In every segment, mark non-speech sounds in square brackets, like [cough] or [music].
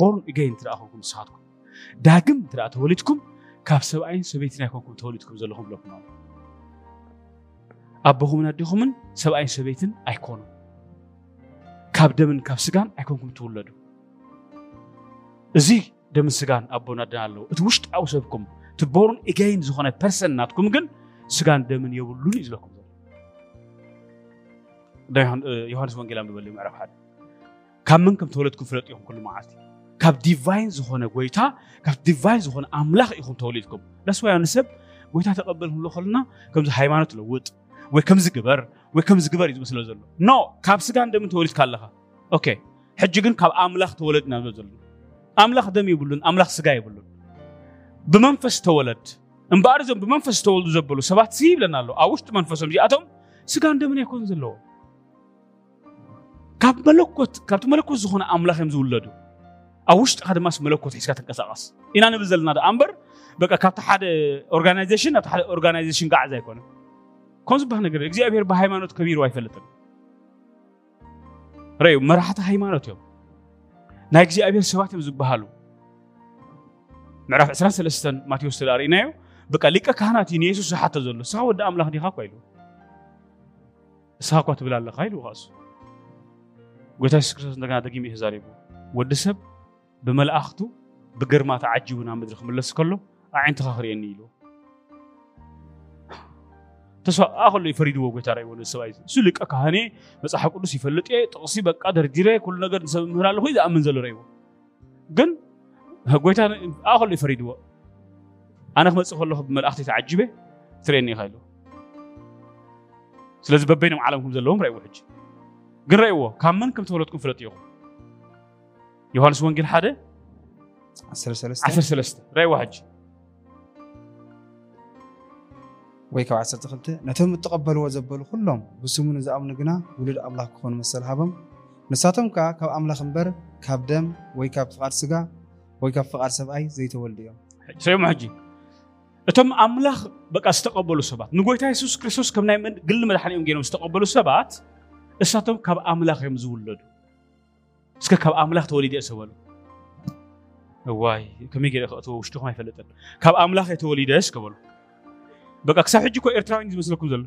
ቦርን እገይን እንተደኣ ኮንኩም ንስኻትኩም ዳግም እንተደኣ ተወሊድኩም ካብ ሰብኣይን ሰበይትን ኣይኮንኩም ተወሊድኩም ዘለኹም ብለኩም ኣቦኹምን ኣዲኹምን ሰብኣይን ሰበይትን ኣይኮኑ ካብ ደምን ካብ ስጋን ኣይኮንኩም ትውለዱ እዚ ደምን ስጋን ኣቦን ኣደን ኣለዎ እቲ ውሽጣዊ ሰብኩም እቲ ቦርን እገይን ዝኾነ ፐርሰን ናትኩም ግን ስጋን ደምን የብሉን እዩ ዝለኩም ዮሃንስ ወንጌላ ንበል ምዕራፍ ሓደ ካብ መን ከም ተወለድኩም ፍለጥ ኢኹም ኩሉ መዓልቲ ካብ ዲቫይን ዝኾነ ጎይታ ካብ ዲቫይን ዝኾነ ኣምላኽ ኢኹም ተወሊድኩም ዳስዋ ንሰብ ጎይታ ተቐበል ክንብሎ ከለና ከምዚ ሃይማኖት ለውጥ ወይ ከምዚ ግበር ወይ ከምዚ ግበር እዩ ዝመስለ ዘሎ ኖ ካብ ስጋ እንደምን ተወሊድካ ኣለካ ኦኬ ሕጂ ግን ካብ ኣምላኽ ተወለድና ብሎ ዘሎ ኣምላኽ ደም ይብሉን ኣምላኽ ስጋ ይብሉን ብመንፈስ ተወለድ እምበኣር እዞም ብመንፈስ ተወልዱ ዘበሉ ሰባት ስ ይብለና ኣሎ ኣብ ውሽጢ መንፈሶም እዚኣቶም ስጋ እንደምን ኣይኮኑ ዘለዎ ካብቲ መለኮት ዝኾነ ኣምላኽ እዮም ዝውለዱ ኣብ ውሽጢካ ድማ መለኮት ሒዝካ ትንቀሳቀስ ኢና ንብል ዘለና ኣ እምበር ካብቲ ሓደ ኦርጋናይዜሽን ናብቲ ሓደ ኦርጋናይዜሽን ጋዓዝ ኣይኮነ ከም ዝበሃል ነገር እግዚኣብሔር ብሃይማኖት ከቢሩ ኣይፈለጥን ርዩ መራሕቲ ሃይማኖት እዮም ናይ እግዚኣብሔር ሰባት እዮም ዝበሃሉ ምዕራፍ 23 ማቴዎስ ተዳርእናዮ በ ሊቀ ካህናት እዩ ንየሱስ ዝሓተ ዘሎ ስኻ ወዲ ኣምላኽ ዲኻ ኳ ኢሉ እስኻ እኳ ትብል ኣለካ ኢሉ ሱ ጎታ የሱስ ክርስቶስ እንደገና ደጊሙ እዩ ወዲ ሰብ ብመላእኽቱ ብግርማ ተዓጂቡ ናብ ምድሪ ክምለስ ከሎ ኣዓይንትኻ ክርእየኒ ኢሉ ተስፋ ከሎ ይፈሪድዎ ጎይታ ራይ ወለ ሰብኣይ እሱ ልቀ ካህኔ መፅሓፍ ቅዱስ ይፈልጥ እየ ጥቕሲ በቃ ደርዲረ ኩሉ ነገር ንሰብ ምህር ኣለኹ ዝኣምን ዘሎ ረይዎ ግን ጎይታ ኣብ ከሎ ይፈሪድዎ ኣነ ክመፅእ ከለኹ ብመላእኽቲ ተዓጅበ ትርእየኒ ኢኻ ኢሉ ስለዚ በበይኖም ዓለምኩም ዘለዎም ረእይዎ ሕጂ ግን ረእይዎ ካብ መን ከም ተወለድኩም ፍለጥ ኢኹም ዮሃንስ ወን ደዋ ወ12ነቶም እተቀበልዎ ዘበሉ ሎም ብስሙንዝኣምኑ ግና ውሉድ ኣምላ ክኾኑ መሰል ሃቦም ንሳቶም ዓ ካብ ኣምላ እበር ካብ ደም ወይ ካብ ፍድ ስጋ ወይ ካብ ፍቃድ ሰብኣይ ዘይተወልድ እዮምሰ ሕጂ እቶም ኣምላ ዝተበሉ ሰባት ንጎይታ ሱስክስቶስ ምይል መድኒኦም ኖ ዝበሉ ሰባት እሳቶም ካብ ኣምላኽ እዮም ዝውለዱ እስከ ካብ ኣምላኽ ተወሊደ ሰበሉ እዋይ ከመይ ገይረ ክእትዎ ውሽጢኹም ኣይፈልጥን ካብ ኣምላኽ የተወሊደስ ክበሉ በቃ ክሳብ ሕጂ እኮ ኤርትራውያን ዝመስለኩም ዘሎ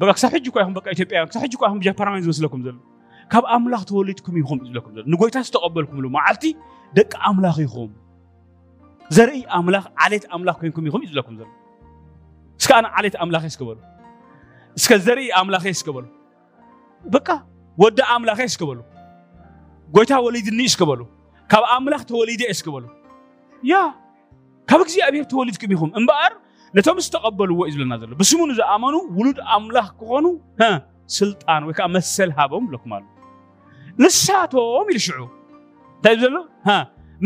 በቃ ክሳብ ሕጂ እኳ ኢኹም በቃ ኢትዮጵያውያን ክሳብ ሕጂ እኳ ኢኹም ጃፓናውያን ዝመስለኩም ዘሎ ካብ ኣምላኽ ተወሊድኩም ኢኹም ዝብለኩም ዘሎ ንጎይታ ዝተቐበልኩምሉ መዓልቲ ደቂ ኣምላኽ ኢኹም ዘርኢ ኣምላኽ ዓሌት ኣምላኽ ኮይንኩም ኢኹም እዩ ዝብለኩም ዘሎ እስከ ኣነ ዓሌት ኣምላኽ የስክበሉ እስከ ዘርኢ ኣምላኽ የስክበሉ በቃ ወደ አምላኸ እስክበሉ ጎይታ ወሊድኒ እስክበሉ ካብ ኣምላኽ ተወሊደ እስክበሉ ያ ካብ እግዚኣብሔር ተወሊድኩም ኢኹም እምበኣር ነቶም ዝተቐበልዎ እዩ ዝብለና ዘሎ ብስሙ ንዝኣመኑ ውሉድ ኣምላኽ ክኾኑ ስልጣን ወይ ከዓ መሰል ሃቦም ኣለኩም ኣሉ ንሳቶም ኢሉ ሽዑ እንታይ እዩ ዘሎ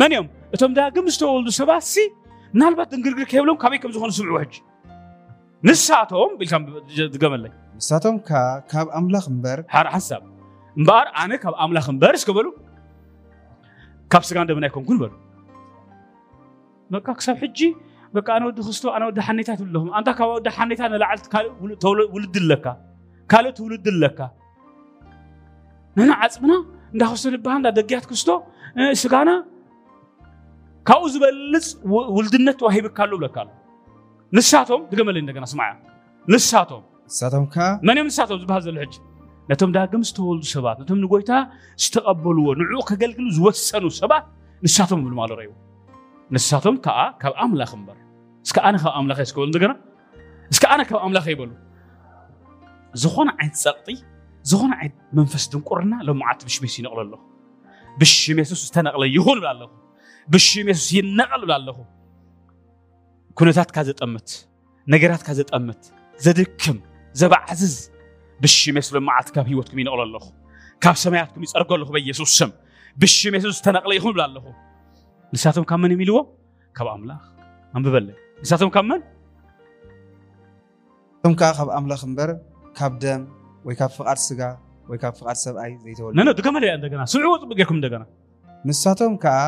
መን እዮም እቶም ዳግም ዝተወልዱ ሰባት ሲ ምናልባት እንግርግር ከየብሎም ካበይ ከም ዝኾኑ ስምዑ ሕጂ ንሳቶም ኢልካ ትገመለይ ንሳቶም ካብ ኣምላኽ እምበር ሓር ሓሳብ እምበር ኣነ ካብ ኣምላኽ እምበር እስከበሉ ካብ ስጋ እንደምን ኣይኮንኩን በሉ በቃ ክሳብ ሕጂ በቃ ኣነ ወዲ ክስቶ ኣነ ወዲ ሓነታ ትብለኹም ኣንታ ካብ ወዲ ሓነታ ንላዓልቲ ውልድ ኣለካ ካልኦት ውልድ ኣለካ ንና ዓፅምና እንዳ ክስቶ ንበሃል እንዳ ደጊያት ክስቶ ስጋና ካብኡ ዝበልፅ ውልድነት ተዋሂብካ ኣሎ ብለካ ኣሎ ንሳቶም ድገመለ እንደገና ስማያ ንሳቶም ንሳቶም ከ መን እዮም ንሳቶም ዝበሃል ዘሎ ሕጂ ነቶም ዳግም ዝተወልዱ ሰባት ነቶም ንጎይታ ዝተቀበልዎ ንዑ ከገልግሉ ዝወሰኑ ሰባት ንሳቶም ብልማ ኣለረዩ ንሳቶም ከዓ ካብ ኣምላኽ እምበር እስከ ኣነ ካብ ኣምላኽ ስክበሉ እንደገና እስከ ኣነ ካብ ኣምላኽ ይበሉ ዝኾነ ዓይነት ፀቕጢ ዝኾነ ዓይነት መንፈስ ድንቁርና መዓልቲ ብሽሜስ ይነቕሎ ኣለኹ ብሽሜሱስ ዝተነቕለ ይኹን ብላ ኣለኹ ብሽሜሱስ ይነቐል ብላ ኣለኹ ኩነታትካ ዘጠምት ነገራትካ ዘጠምት ዘድክም ዘባዕዝዝ ብሽ መስሎ መዓት ካብ ሂወትኩም ይነቕሎ ኣለኹ ካብ ሰማያትኩም ይፀርጎ ኣለኹ በኢየሱስ ስም ብሽ መስሎ ዝተነቕለ ይኹም ብላ ኣለኹ ንሳቶም ካብ መን እዮም ኢልዎ ካብ ኣምላኽ ኣንብበለ ንሳቶም ካብ መን እቶም ከዓ ካብ ኣምላኽ እምበር ካብ ደም ወይ ካብ ፍቓድ ስጋ ወይ ካብ ፍቓድ ሰብኣይ ዘይተወልዱ ነነ ድገመለያ እንደገና ስምዕዎ ፅቡቅ ጌርኩም እንደገና ንሳቶም ከዓ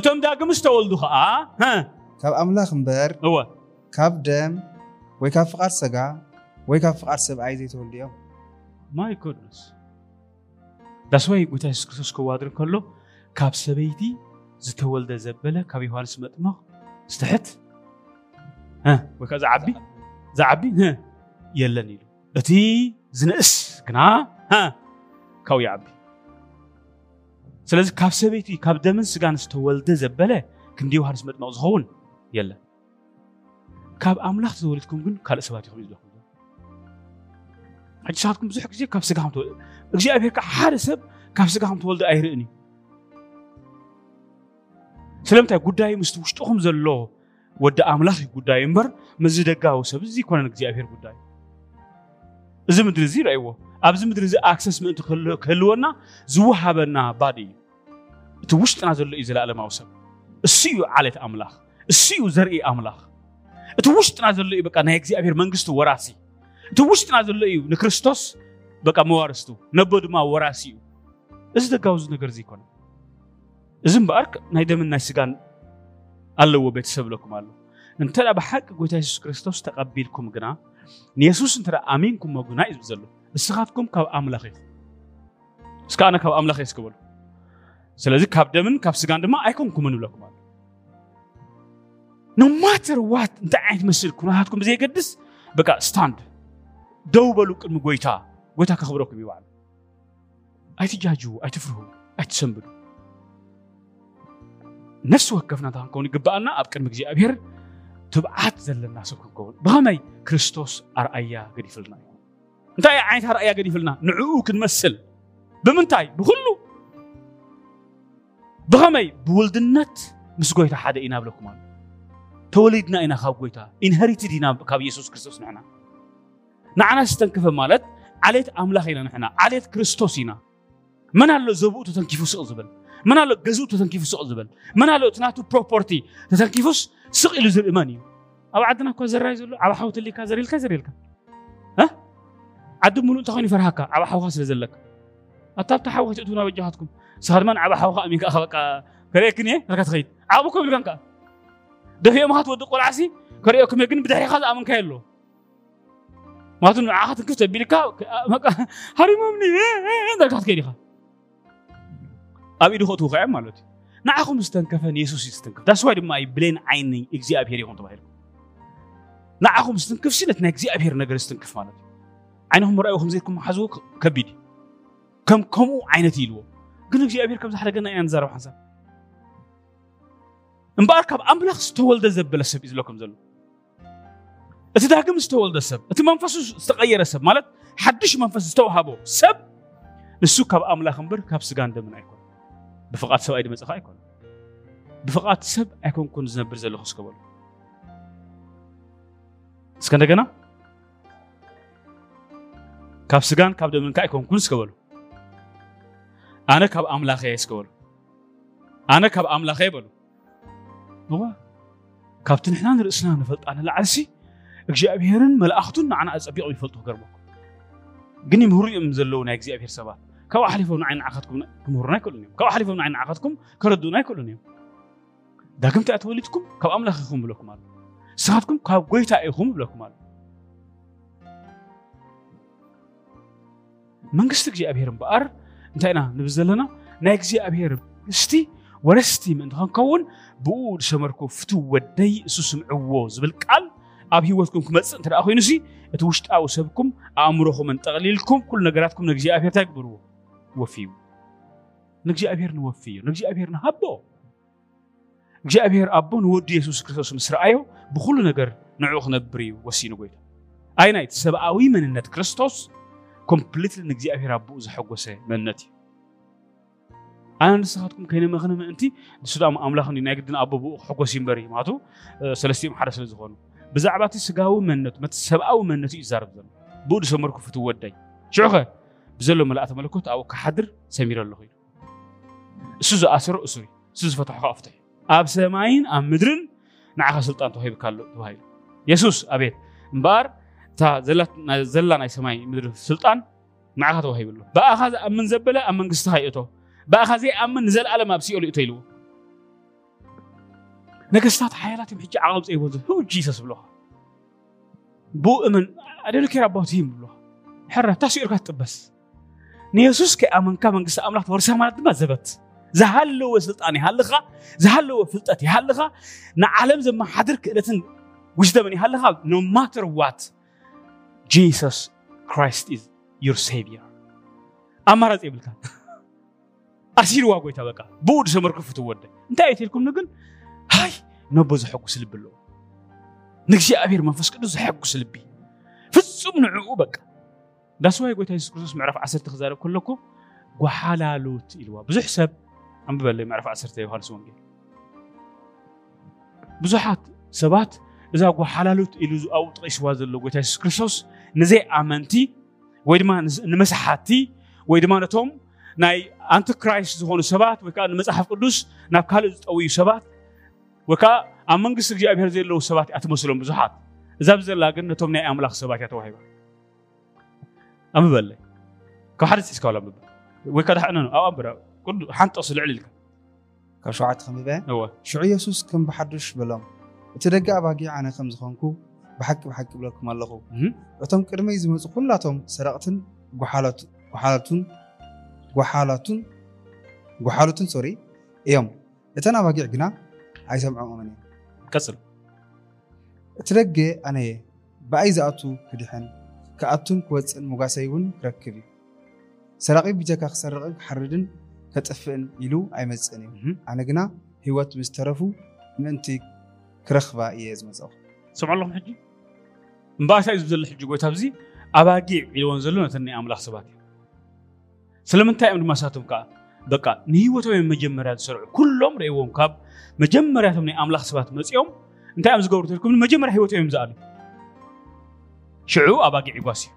እቶም ዳግም ዝተወልዱ ከዓ ካብ ኣምላኽ እምበር እወ ካብ ደም ወይ ካብ ፍቓድ ስጋ ወይ ካብ ፍቓድ ሰብኣይ ዘይተወልዱ እዮም ማይ ጎድነስ ዳስ ወይ ጎይታ ኢየሱስ ክርስቶስ ክዋድር ከሎ ካብ ሰበይቲ ዝተወልደ ዘበለ ካብ ዮሃንስ መጥምቕ ዝተሕት ወይ ከዓ ዝዓቢ ዝዓቢ የለን ኢሉ እቲ ዝንእስ ግና ካብኡ ይዓቢ ስለዚ ካብ ሰበይቲ ካብ ደምን ስጋን ዝተወልደ ዘበለ ክንዲ ዮሃንስ መጥምቕ ዝኸውን የለን ካብ ኣምላኽ ተወለድኩም ግን ካልእ ሰባት ይኽእሉ ዘለኹም ሕጂ ንሳትኩም ብዙሕ ግዜ ካብ ስጋኹም ትወልድ እግዚኣብሔር ከዓ ሓደ ሰብ ካብ ስጋኹም ትወልዱ ኣይርእን እዩ ስለምንታይ ጉዳይ ምስቲ ውሽጡኹም ዘሎ ወዲ ኣምላኽ እዩ ጉዳይ እምበር መዚ ደጋዊ ሰብ እዚ ኮነን እግዚኣብሔር ጉዳይ እዚ ምድሪ እዚ ይርእይዎ ኣብዚ ምድሪ እዚ ኣክሰስ ምእንቲ ክህልወና ዝወሃበና ባድ እዩ እቲ ውሽጥና ዘሎ እዩ ዘለኣለማዊ ሰብ እሱ እዩ ዓለት ኣምላኽ እሱ እዩ ዘርኢ ኣምላኽ እቲ ውሽጥና ዘሎ እዩ በቃ ናይ እግዚኣብሔር መንግስቲ ወራሲ እቲ ውሽጥና ዘሎ እዩ ንክርስቶስ በቃ መዋርስቱ ነቦ ድማ ወራሲ እዩ እዚ ደጋውዚ ነገር ይኮነ እዚ እምበኣር ናይ ደምን ናይ ስጋን ኣለዎ ቤተሰብ ለኩም ኣሎ እንተ ብሓቂ ጎይታ የሱስ ክርስቶስ ተቐቢልኩም ግና ንየሱስ እንተ ኣሚንኩም መጉና እዩ ዘሎ እስኻትኩም ካብ ኣምላኽ ኢኹም እስከ ኣነ ካብ ኣምላኽ እየ ዝክበሉ ስለዚ ካብ ደምን ካብ ስጋን ድማ ኣይኮንኩምን ይብለኩም ኣሎ ኖማተር ዋት እንታይ ዓይነት መስል ኩነታትኩም ብዘየገድስ በቃ ስታንድ دو دوبلو كم قويتا اي تجاجو اي أتجاجو اي أتسنبلو نفس وقفنا تان كوني قبأنا أبكر مجزي أبير تبعات ذل الناس كون كون بهمي كريستوس أرأيا قريف لنا انت يا عينت أرأيا قريف لنا نعوك نمثل بمنتاي بخلو بهمي بولدنت مس قويتا حدا إنا بلكم توليدنا اينا خاب قويتا إنهريتد إنا كاب يسوع كريستوس نحنا ንዓና ዝተንከፈ ማለት ዓልየት ኣምላኽ ኢና ንሕና ዓልየት ክርስቶስ ኢና መን ኣሎ ዘብኡ ተተንኪፉ ስቕ ዝብል መን ኣሎ ገዝኡ ተተንኪፉ ስቕ ዝብል መን ኣሎ እቲ ናቱ ፕሮፐርቲ ተተንኪፉስ ስቕ ኢሉ ዝርኢ መን እዩ ኣብ ዓድና እኳ ዘራይ ዘሎ ኣብ ሓውተሊካ ዘሪልካ ዘሪልካ ዓዲ ሙሉእ እንተኾይኑ ይፈርሃካ ኣብ ሓውካ ስለ ዘለካ ኣታብታ ሓዊ ክትእትው ናብ ጃኻትኩም ስኻ ድማ ንዓብ ሓውካ ኣሚንካ በቃ ከርእየክን እየ ልካ ትኸይድ ኣብኡ ከም ኢልካን ከዓ ደፊኦምካ ትወድቕ ቆልዓሲ ከርእየኩም እየ ግን ብድሕሪኻ ዝኣመንካየ ኣለዎ ما ماتن عاطن كفتا بيلكا هاري مامني ده كات خا أبي ده هو خير مالوت نعم مستنكفن يسوع يستنكف that's why ما يبلين عيني إجزاء أبهر يكون تبهر نعم مستنكف سنة نجزاء أبهر نجر استنكف مالوت عينهم خم زيكم حزو كبيدي كم كمو عينتي لو قلنا إجزاء أبهر كم زحلة قلنا ينزار وحسن أب أملاخ استولد زبل السب إذ لكم زلو እቲ ዳግም ዝተወልደ ሰብ እቲ መንፈሱ ዝተቐየረ ሰብ ማለት ሓድሽ መንፈስ ዝተዋሃቦ ሰብ ንሱ ካብ ኣምላኽ እምበር ካብ ስጋ እንደምን ኣይኮን ብፍቓድ ሰብኣይ ድመፅኻ ኣይኮን ብፍቓድ ሰብ ኣይኮንኩን ዝነብር ዘለኹ ዝገበሉ እስከ እንደገና ካብ ስጋን ካብ ደምንካ ኣይኮንኩን ዝገበሉ ኣነ ካብ ኣምላኸ እየ ዝገበሉ ኣነ ካብ ኣምላኸ ይበሉ እዋ ካብቲ ንሕና ንርእስና ንፈልጣ ንላዓልሲ እግዚኣብሔርን መላእኽቱን ንዓና ኣፀቢቑ ይፈልጡ ክገርመኩም ግን ይምህሩ እዮም ዘለዉ ናይ እግዚኣብሔር ሰባት ካብኡ ሓሊፎም ንዓይ ንዓኻትኩም ክምህሩና ኣይክእሉን እዮም ካብኡ ሓሊፎም ንዓይ ንዓኻትኩም ክረድኡና ኣይክእሉን እዮም ዳግም እንታይ ተወሊድኩም ካብ ኣምላኽ ኢኹም ብለኩም ኣሎ ንስኻትኩም ካብ ጎይታ ኢኹም ብለኩም ኣሎ መንግስቲ እግዚኣብሔር እምበኣር እንታይ ኢና ንብል ዘለና ናይ እግዚኣብሔር መንግስቲ ወረስቲ ምእንቲ ክንከውን ብኡ ዝሰመርኩ ፍቱ ወደይ እሱ ስምዕዎ ዝብል ቃል ኣብ ሂወትኩም ክመፅእ ኮይኑ ኮይኑሲ እቲ ውሽጣዊ ሰብኩም ኣእምሮኹምን ጠቕሊልኩም ኩሉ ነገራትኩም ንእግዚኣብሔር እንታይ ግብርዎ ወፍዩ ንእግዚኣብሔር እዩ ንእግዚኣብሔር ንሃቦ እግዚኣብሔር ኣቦ ንወዲ የሱስ ክርስቶስ ምስ ረኣዮ ብኩሉ ነገር ንዕኡ ክነብር እዩ ወሲኑ ጎይታ ኣይ ናይቲ ሰብኣዊ መንነት ክርስቶስ ኮምፕሊትሊ ንእግዚኣብሔር ኣቦኡ ዘሐጎሰ መንነት እዩ ኣነ ንስኻትኩም ከይነመኽነ ምእንቲ ንሱ ኣምላኽ ናይ ግድን ኣቦ ብኡ ክሕጎስ እዩ እምበር እዩ ምክንያቱ ሰለስትኦም ሓደ ስለ ዝኾኑ ብዛዕባ እቲ ስጋዊ መንነቱ መቲ ሰብኣዊ መንነቱ እዩ ዛረብ ዘሎ ብኡ ድሰመርኩ ፍትወዳይ ሽዑ ኸ ብዘሎ መላእተ መለኮት ኣብኡ ክሓድር ሰሚረ ኣለኹ ኢሉ እሱ ዝኣሰሮ እሱር እዩ እሱ ዝፈትሖ ከዓ ፍትሕ እዩ ኣብ ሰማይን ኣብ ምድርን ንዓኻ ስልጣን ተዋሂብካ ኣሎ ተባሂሉ የሱስ ኣቤት እምበኣር እታ ዘላ ናይ ሰማይ ምድሪ ስልጣን ንዓኻ ተዋሂብሉ ብኣኻ ዝኣምን ዘበለ ኣብ መንግስትኻ ይእቶ ብኣኻ ዘይኣምን ንዘለኣለም ኣብ ሲኦል ይእቶ ኢልዎ ነገስታት ሓያላትም ሕጂ ዓቐብ ዘይብሉ ሁ ጂሰስ ብለካ ብኡ እምን ኣደልኬር ኣባውት ሂም ብለካ ሕረ እንታሲኡ ኢልካ ትጥበስ ንየሱስ ከይኣመንካ መንግስቲ ኣምላክ ትወርሳ ማለት ድማ ዘበት ዝሃለወ ስልጣን ይሃልኻ ዝሃለወ ፍልጠት ይሃልኻ ንዓለም ዘመሓድር ክእለትን ውስደምን ይሃልኻ ኖ ማተር ዋት ጂሰስ ክራይስት ኢዝ ዩር ሴቪየር ኣማራፂ የብልካ ኣሲርዋ ጎይታ በቃ ብኡ ድሰመርኩ ፍትወደ እንታይ እየ ትልኩም ንግን هاي نبو زحق سلب له نجزي أبير من فسك دوز حق سلبي فسوم نعوبك داس واي قوي تيسوس كروسوس معرف عسر تخزارو كلكو وحالا لوت إلوا بزح سب عم ببلي معرف عسر تيو هارس وانجي بزحات سبات إذا قو حالا لوت إلوا أو طقيش وازل لو قوي تيسوس كروسوس نزي آمنتي ويدما نمسحاتي ويدما نتوم ناي أنت كرايس زهون سبات ويكأن مسحف قدوس ناب كالو زوت وكا أمانجس جي أبهر زي لو سبات أتمسلم بزحات زاب زي لاجن نتوم نعي أملاخ سبات يتوهيبا أم بالله كحرس إسكالا ببا وكا ده أنا أو أبرا كل حنت أصل عليك كشو كشعات خمبة هو شو يسوس كم بحدش بلام ترجع باقي عنا خمس خانكو بحكي بحكي بلكم الله أتم كرمي لا تم سرقتن جحالات جحالاتن جحالاتن جحالاتن سوري يوم أتنا باقي عنا ኣይ ሰምዖም መ ቀፅል እቲ ደገ ኣነየ ብኣይ ዝኣቱ ክድሐን ክኣቱን ክወፅእን ሙጋሰይ እውን ክረክብ እዩ ሰራቂ ብጀካ ክሰርቕን ክሓርድን ከጥፍእን ኢሉ ኣይመፅእን እዩ ኣነ ግና ሂወት ምዝተረፉ ምእንቲ ክረኽባ እየ ዝመፅኹ ሰምዑ ኣለኹም ሕጂ እበኣታ እዩ ዝብዘሎ ሕጂ ጎይታ ኣዚ ኣባጊ ዒልዎን ዘሎ ነተይኣምላኽ ሰባት እዩ ስለምንታይ እዮም ድማ ሰትኩም በቃ ንህወታዊ መጀመርያ ዝሰርዑ ኩሎም ርእዎም ካብ መጀመርያቶም ናይ ኣምላኽ ሰባት መፅኦም እንታይ እዮም ዝገብሩ ተልኩም መጀመርያ ሂወቶ እዮም ዝኣሉ ሽዑ ኣባጊዕ ይጓስ እዩ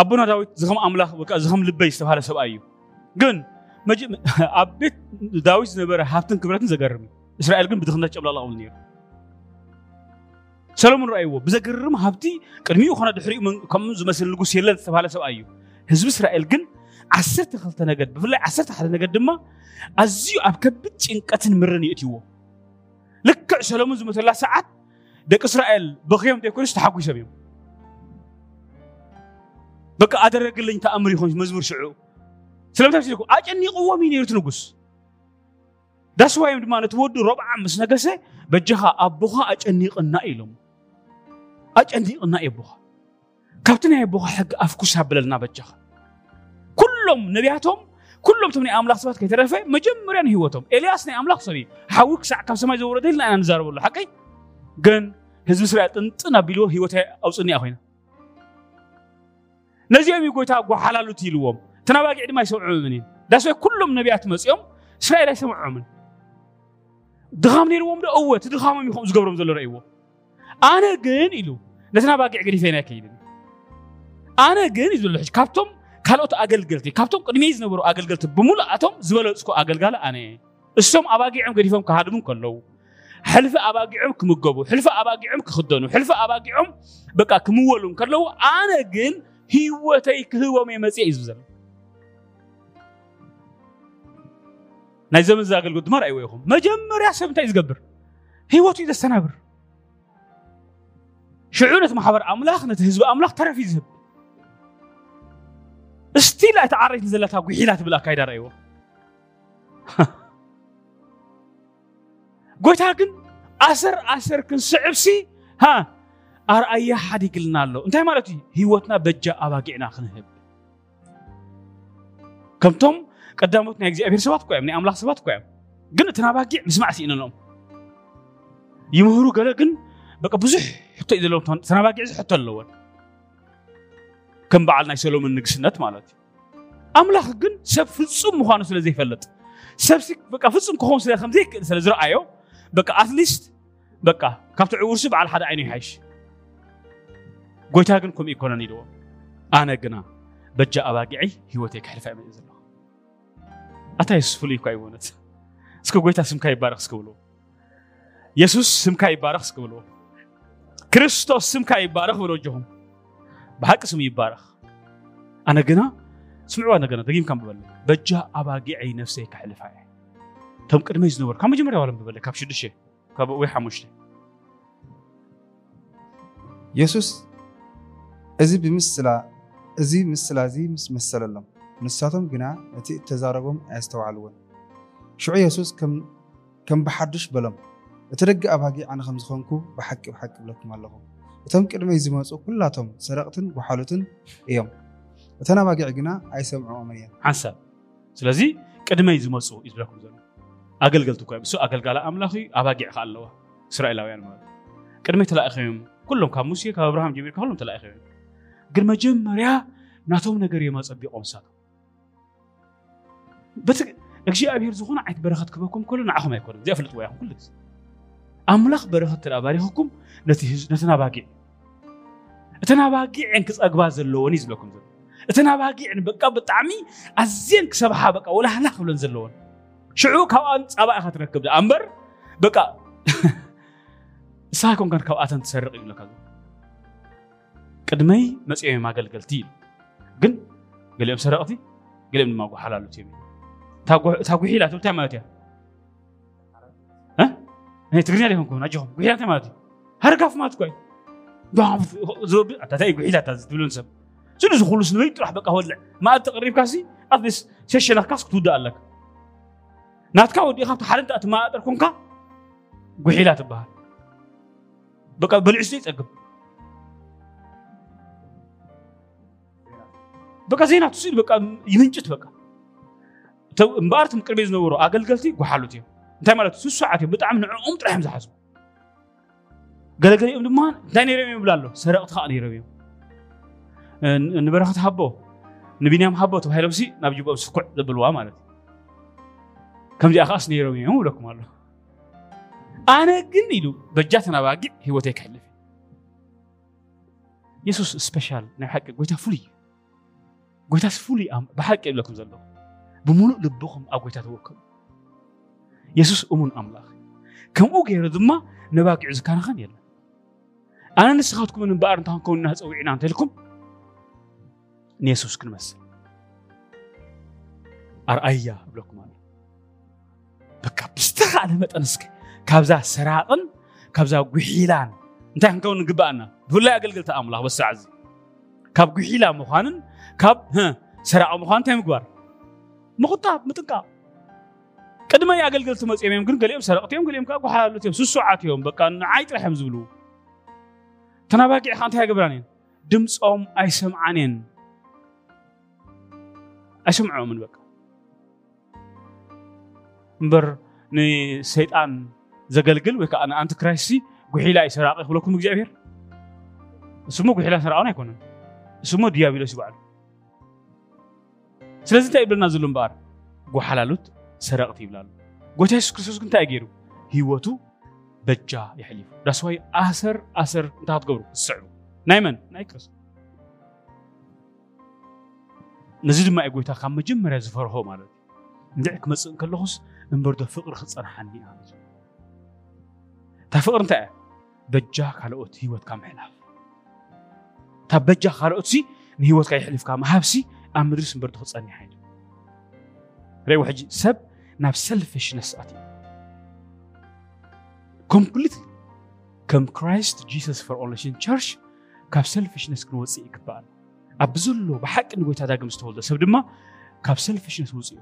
ኣቦና ዳዊት ዝኸም ኣምላኽ ዝኸም ልበይ ዝተባሃለ ሰብኣይ እዩ ግን [laughs] ኣብ ቤት ዳዊት ዝነበረ ሃብትን ክብረትን ዘገርም እዩ እስራኤል ግን ብድኽነት ጨብላላቕብል ነሩ ሰሎሞን ረኣይዎ ብዘገርም ሃብቲ ቅድሚኡ ኮነ ድሕሪኡ ከምኡ ዝመስል ንጉስ የለን ዝተባሃለ ሰብኣይ እዩ ህዝቢ እስራኤል ግን ዓሰርተ ክልተ ነገድ ብፍላይ ዓሰርተ ሓደ ነገድ ድማ ኣዝዩ ኣብ ከቢድ ጭንቀትን ምርን ይእትይዎ ልክዕ ሰሎሞን ዝመተላ ሰዓት ደቂ እስራኤል በክዮም እንተይኮይኑስ ተሓጒሶም እዮም በቃ ኣደረግልኝ ተኣምር ይኹን መዝሙር ሽዑ ስለምታይ ሲልኩ ኣጨኒቕዎም እዩ ነይሩ ንጉስ ዳስዋዮም ድማ ነቲ ወዱ ረብዓ ምስ ነገሰ በጀኻ ኣቦኻ ኣጨኒቕና ኢሎም ኣጨኒቕና እዩ ኣቦኻ ካብቲ ናይ ኣቦኻ ሕጊ ኣፍኩስ ኣብለልና በጀኻ كلهم نبياتهم كلهم تمني أملاك صفات كي ترفع مجمع مريان هيوتهم إلياس نه أملاك صني حاوك ساعة كم سماي زورة دلنا أنا نزار بقول حقي جن هزوس رأيت أنت نبيلو هيوته أو صني أخوينا نزيه مي قوي تابو حلال تيلوهم تنابق عدي ما يسوع مني داسوا كلهم نبيات مسيوم سرائيل يسمع عمن دخام نيروهم ده أول تدخام ميخوم زقبرم زلر أيوه أنا جن إلو نتنابق عدي فينا كيدن أنا جن إلو حش كابتم ካልኦት ኣገልገልቲ ካብቶም ቅድሚ ዝነበሩ ኣገልገልቲ ብሙሉእ ኣቶም ዝበለፅኩ ኣገልጋሊ ኣነ እሶም ኣባጊዖም ገዲፎም ክሃድሙ ከለዉ ሕልፊ ኣባጊዖም ክምገቡ ሕልፊ ኣባጊዖም ክክደኑ ሕልፊ ኣባጊዖም በቃ ክምወሉ ከለዉ ኣነ ግን ሂወተይ ክህቦም እየ መፅአ እዩ ዝብዘለ ናይ ዘመን ዝኣገልግሉ ድማ ርእይዎ ይኹም መጀመርያ ሰብ እንታይ እዩ ዝገብር ሂወቱ እዩ ዘስተናብር ሽዑ ነቲ ማሕበር ኣምላኽ ነቲ ህዝቢ ኣምላኽ ተረፊ ዝህብ እስቲ ላ እቲ ዓረይት ንዘለታ ጉሒላ ትብላካ ይዳረእይዎ ጎይታ ግን ኣሰር ኣሰር ክንስዕብሲ ሃ ኣርኣያ ሓደ ይግልና ኣሎ እንታይ ማለት እዩ ህይወትና በጃ ኣባጊዕና ክንህብ ከምቶም ቀዳሞት ናይ እግዚኣብሔር ሰባት እኳ እዮም ናይ ኣምላኽ ሰባት እኳ እዮም ግን እቲ ናባጊዕ ምስማዕ ስኢነኖም ይምህሩ ገለ ግን በቂ ብዙሕ ሕቶ እዩ ዘለዎም ተናባጊዕ ዝሕቶ ኣለዎን ከም በዓል ናይ ሰሎሞን ንግስነት ማለት እዩ ኣምላኽ ግን ሰብ ፍፁም ምኳኑ ስለ ዘይፈለጥ ሰብ ፍፁም ክኸውን ከምዘይክእል ስለ ዝረኣዮ በቃ ኣትሊስት በቃ ካብቲ ዕውርሲ በዓል ሓደ ዓይኑ ይሓይሽ ጎይታ ግን ከምኡ ይኮነን ኢልዎ ኣነ ግና በጃ ኣባጊዒ ሂወተይ ክሕልፋ እየ ዘለ ኣታ የሱስ ፍሉይ እኳ ይወነት እስከ ጎይታ ስምካ ይባረኽ እስክብልዎ የሱስ ስምካ ይባረኽ እስክብልዎ ክርስቶስ ስምካ ይባረኽ ብሎ ጀኹም ብሓቂ ስሙ ይባረኽ ኣነ ግና ስምዕዋ ነገና ደጊምካ ንብበለ በጃ ኣባጊዐይ ነፍሰይ ክሕልፋ እየ እቶም ቅድመይ ዝነበሩ ካብ መጀመርያ ዋለ ንብበለ ካብ ሽዱሽተ ካብ ወይ ሓሙሽተ የሱስ እዚ ብምስላ እዚ ምስላ እዚ ምስ መሰለሎም ንሳቶም ግና እቲ እተዛረቦም ኣያስተውዓልዎን ሽዑ የሱስ ከም ብሓዱሽ በሎም እቲ ደጊ ኣባጊዕ ኣነ ከም ዝኮንኩ ብሓቂ ብሓቂ ብለኩም ኣለኹም እቶም ቅድመይ ዝመፁ ኩላቶም ሰረቕትን ጓሓሉትን እዮም እተን ኣባጊዕ ግና ኣይሰምዖምን እየን ሓንሳብ ስለዚ ቅድመይ ዝመፁ እዩ ዝብለኩም ዘሎ ኣገልገልቲ ኮይ እሱ ኣገልጋላ ኣምላኽ እዩ ኣባጊዕ ከ ኣለዋ እስራኤላውያን ማለት ቅድመይ ተላእኸዮም ኩሎም ካብ ሙሴ ካብ ኣብርሃም ጀሚርካ ኩሎም ተላእኸዮም ግን መጀመርያ ናቶም ነገር እዮም ኣፀቢቆም ሳቶም በቲ እግዚኣብሔር ዝኾነ ዓይነት በረኸት ክበኩም ከሎ ንዓኹም ኣይኮነ እዚ ኣፍልጥዎ ኢኹም ኩሉ ግዜ ኣምላኽ በረኸት እተ ባሪኽኩም ነቲ ናባጊዕ እቲ ናባጊዕን ክፀግባ ዘለዎን እዩ ዝብለኩም ዘሎ እቲ ናባጊዕን በቃ ብጣዕሚ ኣዝየን ክሰብሓ በ ወላህላ ክብለን ዘለዎን ሽዑ ካብኣን ፀባ ኢካ ትረክብ ኣ እምበር በቃ [laughs] ንስኻ ኮንከን ካብኣተን ትሰርቕ ይብለካ ዘሎ ቅድመይ መፅኦም ኣገልገልቲ ኢሉ ግን ገሊኦም ሰረቕቲ ገሊኦም ድማ ጉሓላሉት እዮም ታጉሒ ኢላ ትብልታይ ማለት እያ هي عليهم كون أجهم أنت ما هرقة في مات تقول دام زوب أتاتي قيادة تقولون سب سنو زخول سنوي تروح بقى هولع ما تقريب كاسي شش لك كاس كتودا لك ناتكا ودي خاطر حالنت أتما أتركونكا قيادة تبها بقى بالعسي تقب بقى ዜና ትስል بقى ይምንጭት በቃ እምበኣር ትምቅርቤ ዝነበሩ ኣገልገልቲ ጓሓሉት እዮም እንታይ ማለት ስሱ ዓት እዩ ብጣዕሚ ንዕኦም ጥራሕ እዮም ዝሓዝቡ ገለገሊኦም ድማ እንታይ ነይሮም እዮም ይብላ ኣሎ ሰረቕቲ ከዓ ነይሮም እዮም ንበረኸት ሃቦ ንቢንያም ሃቦ ተባሂሎምሲ ናብ ጅቦኦም ስኩዕ ዘብልዋ ማለት እዩ ከምዚኣ ከዓስ ነይሮም እዮም ይብለኩም ኣሎ ኣነ ግን ኢሉ በጃ ተናባጊዕ ሂወተይ ክሕልፍ የሱስ ስፔሻል ናይ ሓቂ ጎይታ ፍሉይ እዩ ጎይታስ ፍሉይ ብሓቂ ይብለኩም ዘለኹ ብሙሉእ ልብኹም ኣብ ጎይታ ተወከሉ የሱስ እሙን ኣምላኽ ከምኡ ገይሩ ድማ ነባጊዑ ዝካናኸን የለ ኣነ ንስኻትኩም ንበኣር እንታን እንታንከውን እናፀዊዕና እንተልኩም ንየሱስ ክንመስል ኣርኣያ ብለኩም ኣሎ በካ ብዝተኻእለ መጠን እስከ ካብዛ ሰራጥን ካብዛ ጉሒላን እንታይ ክንከውን ንግባአና ብፍላይ ኣገልግልቲ ኣምላኽ በሳዕ እዚ ካብ ጉሒላ ምኳንን ካብ ሰራቕ ምኳን እንታይ ምግባር ምቁጣብ ምጥንቃቕ ቅድመ የአገልገልቲ መፅኦም እዮም ግን ገሊኦም ሰረቕቲ እዮም ገሊኦም ከዓ ጓሓላሎት እዮም ስሱዓት እዮም በቃ ንዓይ ጥራሕ እዮም ዝብሉ ተናባቂዕ ከዓ እንታይ ኣይገብራን እየን ድምፆም ኣይሰምዓን እየን ኣይሰምዖምን በ እምበር ንሰይጣን ዘገልግል ወይ ከዓ ንኣንቲ ክራይስቲ ጉሒላ ይሰራቕ ይክብለኩም እግዚኣብሔር እስሞ ጉሒላ ሰራቅን ኣይኮነን እስሞ ድያብሎስ ይበዓሉ ስለዚ እንታይ ይብለና ዘሎ እምበኣር ጓሓላሉት سرقت يبلال قوت يسوس كريستوس كنت أجيرو هيوتو بجا يحليف داس واي أسر أسر انت هتقبرو السعو نايمن ناي كريس نزيد ما أقول تاخم مجمع رزفر هو مالك نجعك مسؤول كلهوس من برضه فقر خص أنا حني أنا تفقر انت بجا خلقت هيوت كام حلاف تبجا خلقت سي نهيوت كاي حلف كام هابسي أمرس من برضه خص أنا حني ريو حجي سب ናብ ሰልፊሽነስ ኣትዩ ኮምፕሊት ከም ክራይስት ጂሰስ ፎር ኦሌሽን ቸርች ካብ ሰልፊሽነስ ክንወፅእ ይግበኣል ኣብ ዘሎ ብሓቂ ንጎይታ ዳግም ዝተወልደ ሰብ ድማ ካብ ሰልፊሽነስ ውፅኡ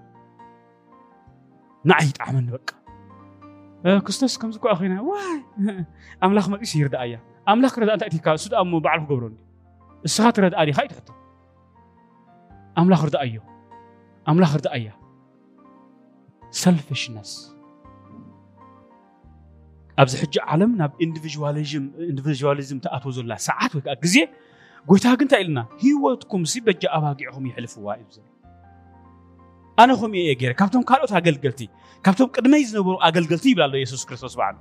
ንዓይ ጣዕመኒ በቃ ክርስቶስ ከም ዝኳ ኮይና ዋይ ኣምላኽ መፂስ ይርዳኣ እያ ኣምላኽ ክረዳእ እንታይ እትካ እሱ እሞ በዓል ክገብረኒ እስኻ ትረዳኣ ዲኻ እዩ ትሕቶ ኣምላኽ ርዳኣ እዮ ኣምላኽ ርዳኣ እያ ሰልፊሽነስ ኣብዚ ሕጂ ዓለም ናብ ኢንዲቪዋሊዝም ተኣትዎ ዘላ ሰዓት ወይከዓ ግዜ ጎይታ ግ እንታይ ኢልና ሂወትኩም ሲ በጃ ኣባጊዕኹም ይሕልፍዋ እዩ ዘሎ ኣነ ከምኡ እየ ገይረ ካብቶም ካልኦት ኣገልገልቲ ካብቶም ቅድመይ ዝነበሩ ኣገልገልቲ ይብላ ኣሎ የሱስ ክርስቶስ በዓሉ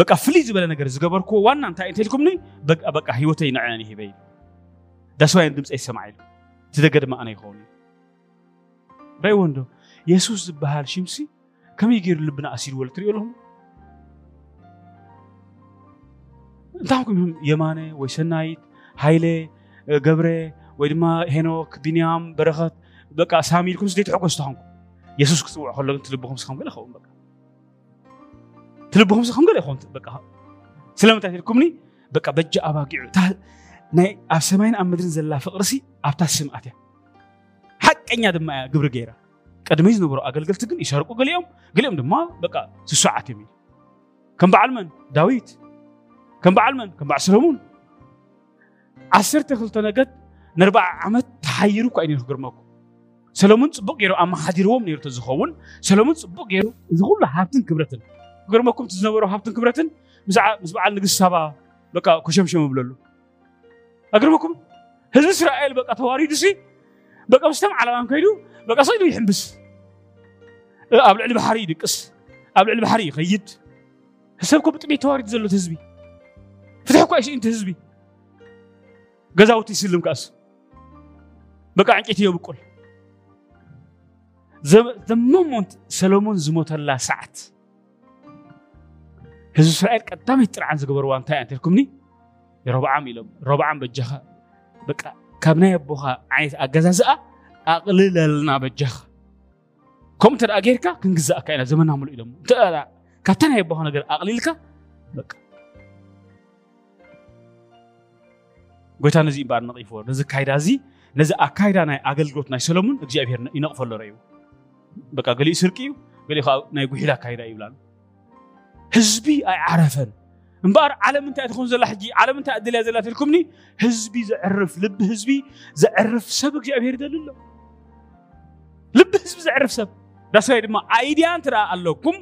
በቃ ፍልይ ዝበለ ነገር ዝገበርክዎ ዋና እንታይ እንተልኩምኒ በቃ ሂወተይ ንዕነን ይሂበ ኢሉ ዳስዋይን ድምፀ ይሰማዕ ኢሉ እቲ ድማ ኣነ ይኸውን እዩ ርእይዎንዶ يسوس بحال شمسي كم يجير لبنا أسير ولا والتريو لهم انتعمكم يمانة ويسنايت هايلة جبرة ويدما هنوك بنيام برخت بقى سامي لكم سديت حقوس تهمكم يسوس كسوع حلو تلبهم سخام ولا خون بقى تلبهم سخام ولا خون بقى سلام تاكلكمني بقى بجا أباقيعو ناي أب سماين أم مدرن زلا فقرسي أبتسم سمعتها حق أنيا دم جبر جيره كدميز نبرو أقل-قلت جن يشاركوا قل يوم قل يوم دماء بقى سسعة تمي كم بعلمن داويت كم بعلمن كم بعسرمون عسرت خلت نجت نربع عمت تحيرو تحيرك أين ماكو سلامون صبق يرو أما حديروم نيرو تزخون سلامون صبق يرو زغول هابتن كبرتن ماكم تزنبرو هابتن كبرتن مسع مسبع نجس سبا بقى كشمشم بلولو أقرمكم هذا إسرائيل بقى تواريد سي بقى مستمع على ما كيدو بقى صيد ويحبس قبل علم حري دكس قبل علم حري خيد هسبكم بتبي توارد زلو تزبي فتحكوا ايش انت تزبي قزاوتي سلم كاس بقى عنك اتيو بكل ذا مومنت سلومون زموت الله ساعت هزو سرائل قدامي ترعان زقبر وانتا انتلكمني يا ربعام يلوم ربعام بجخا بقى ካብ ናይ ኣቦኻ ዓይነት ኣገዛዝኣ ኣቕልለልና በጃኻ ከምኡ እተ ጌርካ ክንግዛእካ ኢና ዘመና ምሉ ኢሎሞ ካብታ ናይ ኣቦኻ ነገር ኣቕሊልካ ጎይታ ነዚ እምበር ነቒፍዎ ነዚ ካይዳ እዚ ነዚ ኣካይዳ ናይ ኣገልግሎት ናይ ሰሎሙን እግዚኣብሔር ይነቕፈሎ ረእዩ በቃ ገሊኡ ስርቂ እዩ ገሊኡ ከዓ ናይ ጉሒላ ኣካይዳ ይብላ ህዝቢ ኣይዓረፈን እምበር ዓለም እንታይ እትኾን ዘላ ሕጂ ዓለም እንታይ እድልያ ዘላ ትልኩምኒ ህዝቢ ዘዕርፍ ልቢ ህዝቢ ዘዕርፍ ሰብ እግዚኣብሔር ይደሊ ኣሎ ልቢ ህዝቢ ዘዕርፍ ሰብ ዳስራይ ድማ ኣይድያ እንትደኣ ኣለኩም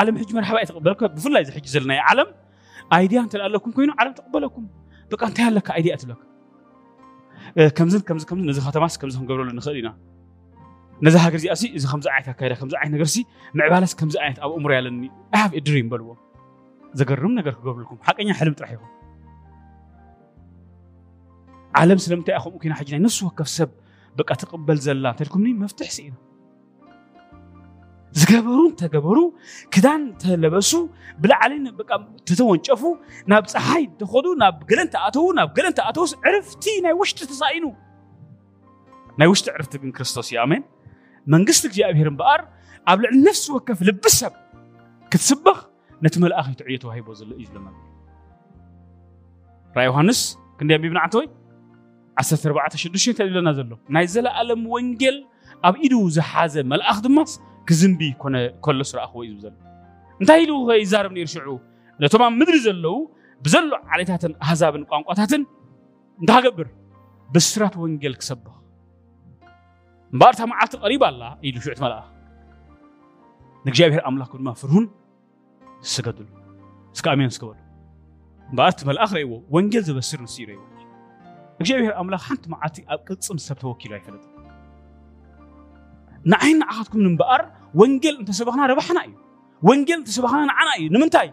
ዓለም ሕጂ መርሓባ ይትቕበልከ ብፍላይ እዚ ሕጂ ዘለናይ ዓለም ኣይድያ እንተ ኣለኩም ኮይኑ ዓለም ተቕበለኩም በቃ እንታይ ኣለካ ኣይድያ ትብለካ ከምዝን ከምዚ ከምዚ ነዚ ከተማስ ከምዚ ክንገብረሉ ንኽእል ኢና ነዚ ሃገር እዚኣ እዚ ከምዚ ዓይነት ኣካይዳ ከምዚ ዓይነት ነገርሲ ምዕባለስ ከምዚ ዓይነት ኣብ እሙር ኣለኒ ሃቭ ድሪም በልዎም زجرم نجر قبل لكم حق إني حلم تراحيه عالم سلم تأخو ممكن حجنا نفس وقف سب بقى تقبل زلا تلكم نيم مفتح سين زجبرون تجبرو كدان تلبسو بلا علينا بقى تتوان شافو ناب صحي تخدو ناب جلنت أتو ناب جلنت أتو عرفتي ناي وش تتصاينو ناي وش تعرفت بين كريستوس يا أمين من قصدك جاء بهرم بقر قبل النفس وقف لبسب كتسبخ ነቲ መላእኺቱ ዕዮ ተዋሂቦ ዘሎ እዩ ዘሎ ራይ ዮሃንስ ክንደይ ኣንቢብና ዓተወይ 14 ተልለና ዘሎ ናይ ዘለኣለም ወንጌል ኣብ ኢዱ ዝሓዘ መልኣኽ ድማስ ክዝንቢ ከሎ ስረኣኽዎ እዩ ዘሎ እንታይ ኢሉ ኸ ይዛረብ ነይሩ ሽዑ ነቶም ኣብ ምድሪ ዘለዉ ብዘሎ ዓሌታትን ኣህዛብን ቋንቋታትን እንታገብር ብስራት ወንጌል ክሰብኽ እምበኣርታ መዓልቲ ቀሪባ ኣላ ኢሉ ሽዑት መልኣኽ ንእግዚኣብሔር ኣምላክ ድማ ፍርሁን ಸಗದುಲು ስካሜን ስከበሉ እምበኣር መልኣኽ ርእይዎ ወንጌል ዘበስር ንስ እዩ ርእይዎ እግዚኣብሔር ኣምላኽ ሓንቲ መዓልቲ ኣብ ቅፅም ሰብ ተወኪሉ ኣይፈለጥን ንዓይን ንዓኻትኩም እምበኣር ወንጌል እንተሰበኽና ረባሕና እዩ ወንጌል እንተሰበኽና ንዓና እዩ ንምንታይ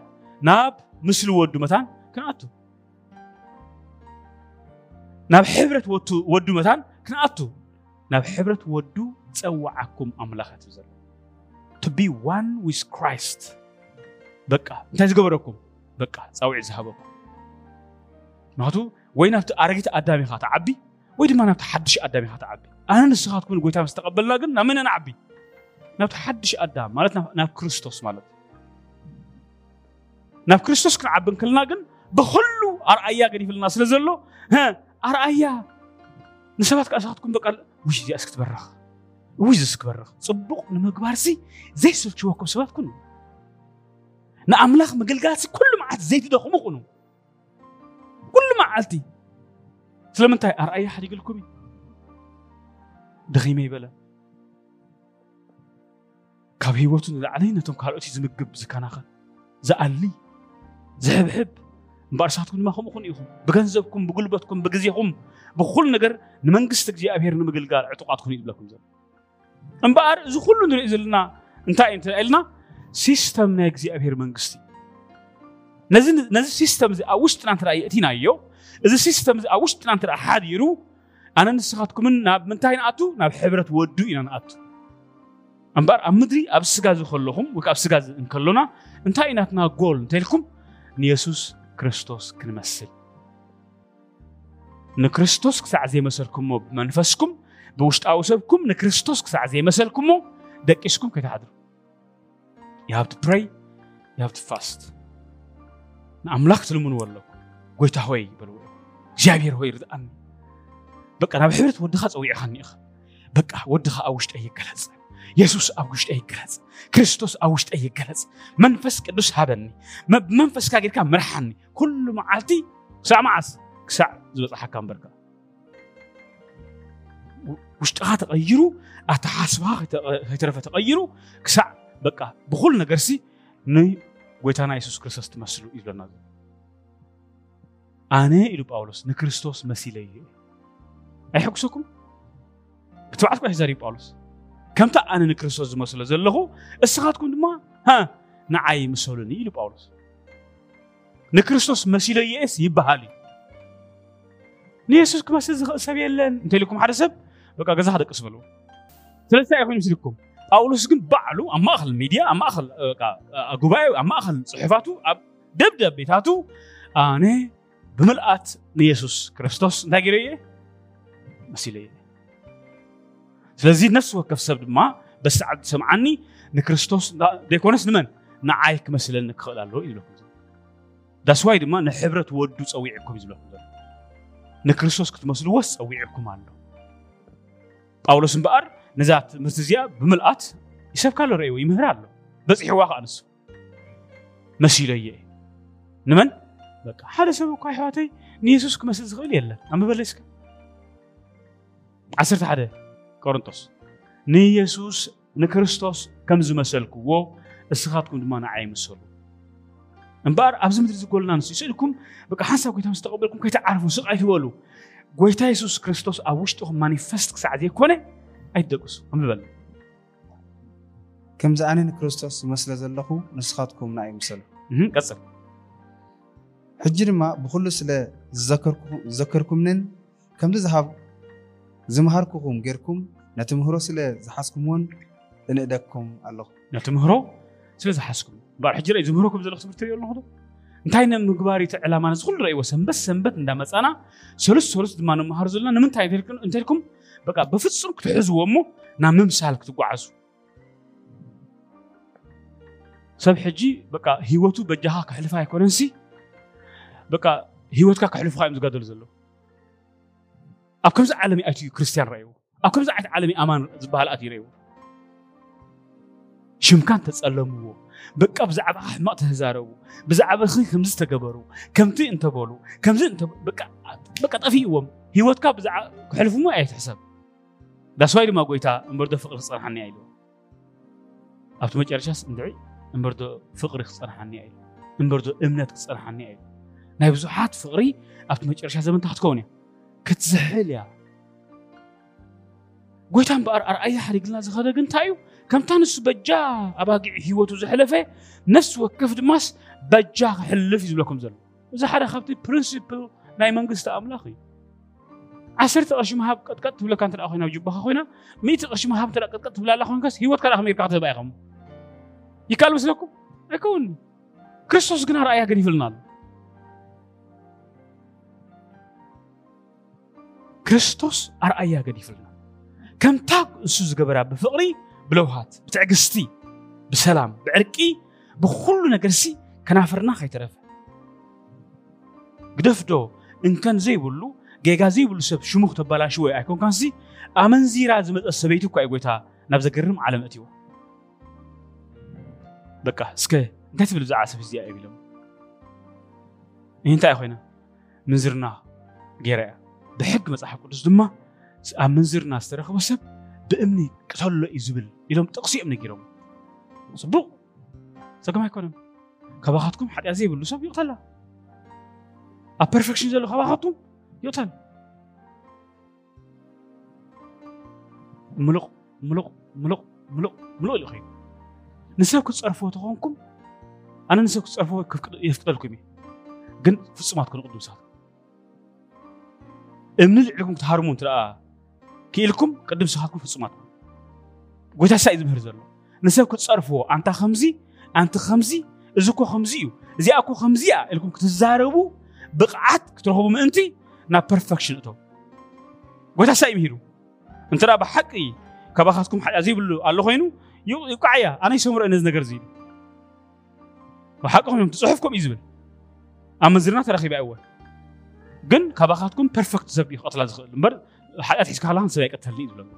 ናብ ምስሊ ወዱ መታን ክንኣቱ ናብ ሕብረት ወዱ መታን ክንኣቱ ናብ ሕብረት ወዱ ፀዋዓኩም ኣምላኽ እቲ ዘሎ ቱ ቢ ዋን ዊዝ ክራይስት بقى انت زغبركم بقى صاوع ما ماتو وين افت ارغيت ادامي خات عبي ودي ما نفت حدش ادامي خات عبي انا نسخات كل قلت استقبلنا قلنا من انا عبي نفت حدش أدم مالت ناف كريستوس مالت ناف كريستوس كن عبن كلنا قلنا بخلو ارايا قد يفلنا سلازلو ها ارايا نسبات كاسخات كن بقال وش دي اسكت برخ وش دي اسكت برخ صبوق نمغبارسي زي سلتشوكم سبات كن ንኣምላኽ ምግልጋልሲ ኩሉ መዓልቲ ዘይትደኽሙ ኹኑ ኩሉ መዓልቲ ስለምንታይ ኣርኣያ ሓዲግልኩም እዩ ደኺመ ይበለ ካብ ሂወቱ ንላዕለይ ነቶም ካልኦት እዩ ዝምግብ ዝከናኸል ዝኣሊ ዝሕብሕብ እምበር ድማ ከምኡ ኹን ኢኹም ብገንዘብኩም ብጉልበትኩም ብግዜኹም ብኩሉ ነገር ንመንግስቲ እግዚኣብሔር ንምግልጋል ዕጡቃት ኹን እዩ ዝብለኩም ዘሎ እምበኣር እዚ ኩሉ ንሪኦ ዘለና እንታይ እዩ ኢልና ሲስተም ናይ እግዚኣብሔር መንግስቲ ነዚ ሲስተም እዚ ኣብ ውሽጥና እንተ የእቲና ዮ እዚ ሲስተም እዚ ኣብ ውሽጥና እንተ ሓዲሩ ኣነ ንስኻትኩምን ናብ ምንታይ ንኣቱ ናብ ሕብረት ወዱ ኢና ንኣቱ እምበር ኣብ ምድሪ ኣብ ስጋ ዝከለኹም ወይ ኣብ ስጋ እንከሎና እንታይ ኢናትና ጎል እንተይልኩም ንየሱስ ክርስቶስ ክንመስል ንክርስቶስ ክሳዕ ዘይመሰልኩሞ ብመንፈስኩም ብውሽጣዊ ሰብኩም ንክርስቶስ ክሳዕ ዘይመሰልኩሞ ደቂስኩም ከይተሓድሩ you have to pray you have to fast ንኣምላኽ ትልምኑ ኣለኩ ጎይታ ሆይ ይበልዎ እግዚኣብሔር ሆይ ርድኣኒ በቃ ናብ ሕብረት ወድኻ ፀዊዕኻኒ ኢኻ በቃ ወድኻ ኣብ ውሽጠ ይገለፅ የሱስ ኣብ ውሽጠ ይገለፅ ክርስቶስ ኣብ ውሽጠ ይገለፅ መንፈስ ቅዱስ ሃበኒ መንፈስካ ጌርካ ምርሓኒ ኩሉ መዓልቲ ክሳዕ መዓስ ክሳዕ ዝበፅሓካ እምበርካ ውሽጥኻ ተቐይሩ ኣተሓስባ ከይተረፈ ተቐይሩ ክሳዕ በቃ ብኩል ነገር ሲ ንጎይታና የሱስ ክርስቶስ ትመስሉ ይብለና ኣነ ኢሉ ጳውሎስ ንክርስቶስ መሲለ እዩ ኣይሐጉሰኩም ብትባዓት ኳ ዘሪብ ጳውሎስ ከምታ ኣነ ንክርስቶስ ዝመስሎ ዘለኹ እስኻትኩም ድማ ንዓይ ምሰሉኒ ኢሉ ጳውሎስ ንክርስቶስ መሲለ የስ ይበሃል እዩ ንየሱስ ክመስል ዝኽእል ሰብ የለን እንተኢልኩም ሓደ ሰብ በቃ ገዛ ክደቅስ በልዎ ስለስታይ ይኮይኑ ምስልኩም ጳውሎስ ግን ባዕሉ ኣብ ማእኸል ሚድያ ኣብ ማእኸል ጉባኤ ኣብ ማእኸል ፅሑፋቱ ኣብ ደብዳቤታቱ ኣነ ብምልኣት ንየሱስ ክርስቶስ እንታይ ገይረ እየ መሲለ እየ ስለዚ ነፍሲ ወከፍ ሰብ ድማ በሰዓት ሰምዓኒ ንክርስቶስ ዘይኮነስ ንመን ንዓይ ክመስለኒ ክኽእል ኣለዎ እዩ ዝብለኩም ዳስዋይ ድማ ንሕብረት ወዱ ፀዊዕኩም እዩ ዝብለኩም ዘሎ ንክርስቶስ ክትመስልዎስ ፀዊዕኩም ኣሎ ጳውሎስ እምበኣር ነዛት ምህርቲ እዚኣ ብምልኣት ይሰብካሎ ርእይዎ ይምህር ኣሎ በፂሕዋ ከዓ ንሱ መሲሎ እየ ንመን በቃ ሓደ ሰብ እኳ ኣሕዋተይ ንየሱስ ክመስል ዝኽእል የለን ኣንብበለስካ ዓሰርተ ሓደ ቆሮንጦስ ንኢየሱስ ንክርስቶስ ከም ዝመሰልክዎ እስኻትኩም ድማ ንዓይ ምሰሉ እምበር ኣብዚ ምድሪ ዝጎልና ንሱ ይስእልኩም በቃ ሓሳብ ጎይታ ምስ ተቐበልኩም ከይተዓርፉ ስቃይ ትበሉ ጎይታ የሱስ ክርስቶስ ኣብ ውሽጡኹም ማኒፌስት ክሳዕ ዘይኮነ ኣይደቅሱ ኣንብበል ከምዚ ኣነ ንክርስቶስ ዝመስለ ዘለኹ ንስኻትኩምና ኣይምሰሉ ቀፅል ሕጂ ድማ ብኩሉ ስለ ዝዘከርኩምንን ከምዚ ዝምሃርኩኹም ጌርኩም ነቲ ምህሮ ስለ ዝሓስኩምዎን እንእደግኩም ኣለኹ ነቲ ምህሮ ስለ ዝሓስኩም እምበር ሕጂ ርኢ ዝምህረኩም ዘለኹ ትምህርቲ ሪኦ ኣለኹ ዶ انتاين مغبار يت علما نس كل راي وسنبت سنبت اندا مصانا سلس سلس دما نو مهار زلنا نمن تاي تلكن انتلكم بقى بفصن كتحز ومو نا ممسالك تقعزو سب حجي بقى هيوتو بجها كحلفا يكونسي بقى هيوتك كحلفا يمز غادل زلو اكو زعلمي اتي كريستيان رايو اكو زعلمي امان زبال اتي رايو شمكان تسألموه بكاب زعب ما هزارو بزعب خي خمس تجبرو كم تي أنت بولو كم زين أنت بك بك طفي وهم هي وات كاب زع حلف مو أي حساب بس وايد ما قويتا مبرد فقر صار حني عيلو أبتو ما تعرفش أس ندعي مبرد فقر صار حني عيلو مبرد إمنة صار حني عيلو فقري أبتو ما تعرفش أس تحت كوني كتزحل يا يعني. ጎይታን ብኣርኣርኣያ ሓሪግልና ዝኸደ ግን እንታይ እዩ ከምታ ንሱ በጃ ኣባጊዕ ሂወቱ ዘሕለፈ ነፍሲ ወከፍ ድማስ በጃ ክሕልፍ እዩ ዝብለኩም ዘሎ እዚ ሓደ ካብቲ ፕሪንስፕል ናይ መንግስቲ ኣምላኽ እዩ ዓሰርተ ቅርሺ ምሃብ ቀጥቀጥ ትብለካ እንተ ኮይና ጅባካ ኮይና ምእቲ ቅርሺ ምሃብ እንተ ቀጥቀጥ ትብላላ ኮይንካስ ሂወትካ ከመርካ ክትህባ ኢኸም ይካል መስለኩም ኣይከውን ክርስቶስ ግን ኣርኣያ ግን ይብልና ኣሎ ክርስቶስ ኣርኣያ ግን ይብልና كم تا نسو زقبرا بفقري بلوهات بتعقستي بسلام بعرقي بخل نقرسي كنافرنا خي ترفع قدفتو إن كان زي بلو جيجا زي بلو سب شموخ تبالا شوي أكون زي آمن زي رازمت السبيتو كاي تا نبزا قرم عالم أتيو بكا سكي نتاتي بلو زعاسة في زيائي بلو إنتا يا خوينا منزرنا غيرا بحق مزاحة قدس دمه ኣብ ምንዝርና ዝተረኸቦ ሰብ ብእምኒ ቅተሎ እዩ ዝብል ኢሎም ጥቕሲ እዮም ነጊሮም ፅቡቕ ፀገም ኣይኮነን ከባኻትኩም ሓጢኣ ዘይብሉ ሰብ ይቕተላ ኣብ ፐርፌክሽን ዘሎ ከባኻትኩም ይቕተል ምሉቕ ምሉቕ ምሉቕ ምሉቕ ምሉቕ ኢሉ ኸይዱ ንሰብ ክትፀርፍዎ ተኾንኩም ኣነ ንሰብ ክትፀርፍዎ የፍቅደልኩም እየ ግን ፍፁማት ክንቕዱ ምሳት እምኒ ልዕልኩም ክትሃርሙ እንት كيلكم قدم سحاكم فصماتكم ጎይታ ሳ እዩ ዝምህር ዘሎ ንሰብ ክትፀርፍዎ ኣንታ ከምዚ ኣንቲ ከምዚ እዚ ኮ ከምዚ እዩ እዚኣ ኮ ከምዚኣ ኢልኩም ክትዛረቡ ብቕዓት ክትረኽቡ ምእንቲ ናብ ፐርፌክሽን እቶ ጎይታ ሳ እዩ ምሂሩ እንተ ብሓቂ ከባኻትኩም ሓጢኣ ዘይብሉ ኣሎ ኮይኑ ይቋዕያ ኣነ ይሰምርኦ ነዚ ነገር እዚ ኢሉ ብሓቂ ኮይኖም ትፅሑፍኩም እዩ ዝብል ኣብ መንዝርና ተረኪበ ኣይወን ግን ከባኻትኩም ፐርፌክት ሰብ እዩ ክቐትላ ዝኽእል እምበር waxaad adxiisku hal hansa bay qabtaa liid lagu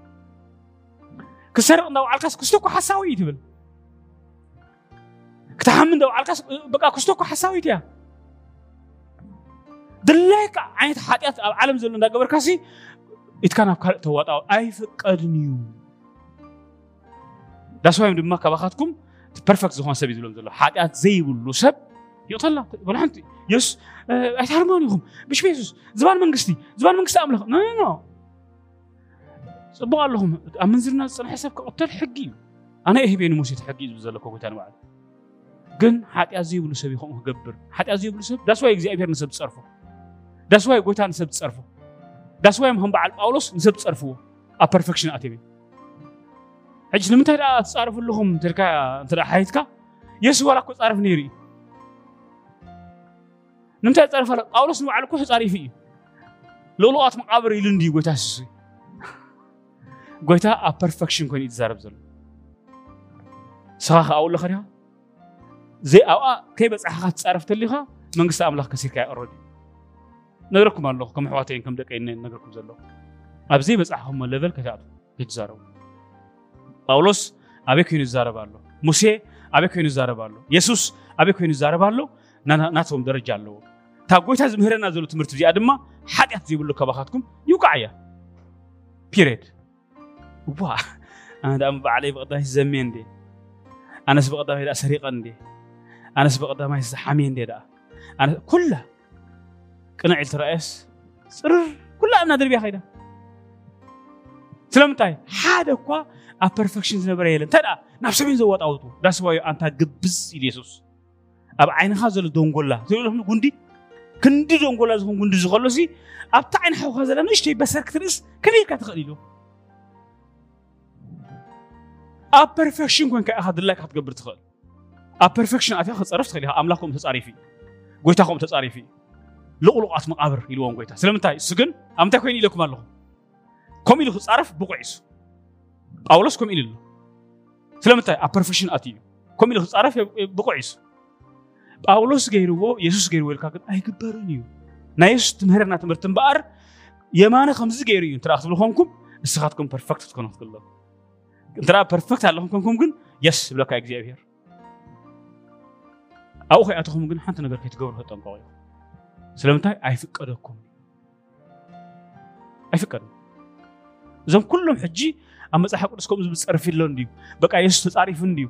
كسر انه على الكاس كستوكو حساوي تبل كتحمل ده على الكاس بقى كستوكو حساوي تيا دلك عين حاجات عالم زلنا قبر كاسي يتكان افكار توطاو اي فقدنيو داس وايم دما كباخاتكم بيرفكت زهون سبي زلم زلو حاجات زي بلو سب يطلع ولا انت يس أه، اي هارمونيهم مش بيسوس زبان منقستي زبان منقست املخ نو نو ፅቡቅ ኣለኹም ኣመንዝርና ዝፀንሐ ሰብ ክቕተል ሕጊ እዩ ኣነ የህቤኒ ሙሴት ሕጊ እዩ ዝብል ዘለኮ ጎይታ ንባዕሉ ግን ሓጢኣ ዘይብሉ ሰብ ይኸም ክገብር ሓጢኣ ዘይብሉ ሰብ ዳስዋይ እግዚኣብሔር ንሰብ ዝፀርፎ ዳስዋይ ጎይታ ንሰብ ዝፀርፎ ዳስዋይ ከም በዓል ጳውሎስ ንሰብ ዝፀርፍዎ ኣብ ፐርፌክሽን ኣትቤ ሕጂ ንምንታይ ደኣ ትፃርፍ ኣለኹም ትልካ እንተ ሓይትካ የሱ ዋላ ኮ ፃርፍ ነይሩ እዩ ንምንታይ ፃርፍ ጳውሎስ ንባዕሉ ኮ ተፃሪፉ እዩ ልኡልዋት መቃብር ኢሉ እንድዩ ጎይታ ስሱ እዩ ጎይታ ኣብ ፐርፌክሽን ኮይኑ እዩ ትዛረብ ዘሎ ስኻ ከ ኣብኡ ኣለኸ ዲኻ ዘይኣብኣ ከይበፅሕኻ ትፃረፍ ተሊኻ መንግስቲ ኣምላኽ ከሲርካ ይቐረድ እዩ ነግረኩም ኣለኹ ከም ኣሕዋተይን ከም ደቀ ደቀይን ነገርኩም ዘለኹ ኣብ በፅሕኹም ለቨል ከይትኣቱ ከይትዛረቡ ጳውሎስ ኣበይ ኮይኑ ይዛረብ ኣሎ ሙሴ ኣበይ ኮይኑ ይዛረብ ኣሎ የሱስ ኣበይ ኮይኑ ይዛረብ ኣሎ ናቶም ደረጃ ኣለዎ እታ ጎይታ ዝምህረና ዘሎ ትምህርቲ እዚኣ ድማ ሓጢኣት ዘይብሉ ከባካትኩም ይውቃዕ እያ ፒሬድ وا انا دام علي بغدا زمين دي انا بغدا هي سريق عندي انا بغدا ما حامين دي دا انا كلها قنع الترئيس صرر كلها انا دربي خايده سلامتاي هذا كوا ا بيرفكشنز نبر يلم تدا نفس مين زو وطاوتو داس واي انت غبز يسوس اب عين خازل دونغولا تقولهم غندي كندي دونغولا زون غندي زخلصي اب تاع عين خازل نشتي بسركترس كيف كتخليلو ኣብ ፐርፌክሽን ኮንካ ኢኻ ድላይካ ክትገብር ትኽእል ኣብ ፐርፌክሽን ኣትኻ ክትፀርፍ ትኽእል ኢኻ ኣምላኽኩም ተፃሪፊ ጎይታኹም ተፃሪፊ ልቑልቑዓት መቃብር ኢልዎም ጎይታ ስለምንታይ እሱ ግን ኣብ ምንታይ ኮይኑ ኢለኩም ኣለኹ ከምኡ ኢሉ ክፃረፍ ብቑዕ እሱ ጳውሎስ ከምኡ ኢሉ ኣሎ ስለምንታይ ኣብ ፐርፌክሽን ኣት እዩ ከምኡ ኢሉ ክፃረፍ ብቑዕ እሱ ጳውሎስ ገይርዎ የሱስ ገይርዎ ኢልካ ግን ኣይግበርን እዩ ናይ የሱስ ትምህረና ትምህርቲ እምበኣር የማነ ከምዚ ገይሩ እዩ እንትረኣ ክትብል ኮንኩም ንስኻትኩም ፐርፌክት ትኮኑ ክትክለኩም ድራ ፐርፌክት ኣለኹም ኮንኩም ግን የስ ብለካ እግዚኣብሔር ኣብኡ ከይኣተኹም ግን ሓንቲ ነገር ከይትገብሩ ክጠንቀቑ እዩ ስለምንታይ ኣይፍቀደኩም ኣይፍቀድም እዞም ኩሎም ሕጂ ኣብ መፅሓፍ ቅዱስ ከምኡ ዝብል ፀርፊ ኣሎ እንድዩ በቃ የሱስ ተፃሪፉ እንድዩ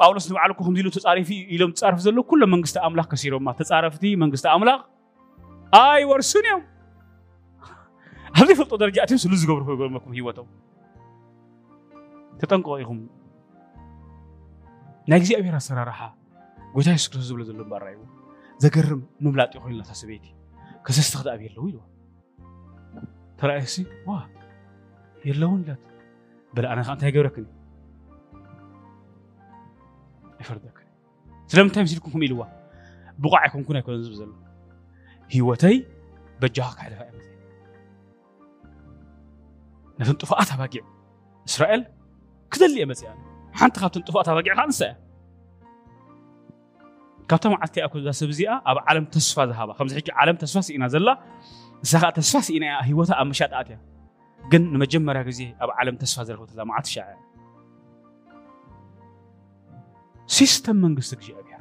ጳውሎስ ንባዕሉ ከምዚ ኢሉ ተፃሪፉ ኢሎም ዝፃርፉ ዘሎ ኩሎም መንግስቲ ኣምላኽ ከሲሮማ ተፃረፍቲ መንግስቲ ኣምላኽ ኣይወርስን እዮም ኣብዚ ፈልጦ ደረጃ እትዮም ስሉ ዝገብሩ ክገርመኩም ሂወቶም تتنقوا ناجزي أبي راس راحة قلت هاي سكر زبلة زلم برا يو ذكر مبلات يخوي الله تسبيتي كس استخد أبي يلو يلو ترى إيشي وا يلوون لك بل أنا خان تيجي وراكن أفردك سلام تام سيركم كم يلوه بقاعكم كنا كنا زبزل هيوتي بجاك على فاهم نفهم تفاقات باقي إسرائيل كذل يا مزيان حنت خاطر تنطفات رجع خانسة كابتن ما عتي أكو ذا سبزية أبى عالم تسفى ذهابا خمس حكي عالم تسفى سينا زلا سخاء تسفى سينا هي وثا أم شاد آتيا جن نمجم مرة كذي أبى عالم تسفى ذهابا وثا ما عتشاع سيستم من قصدك جي أبير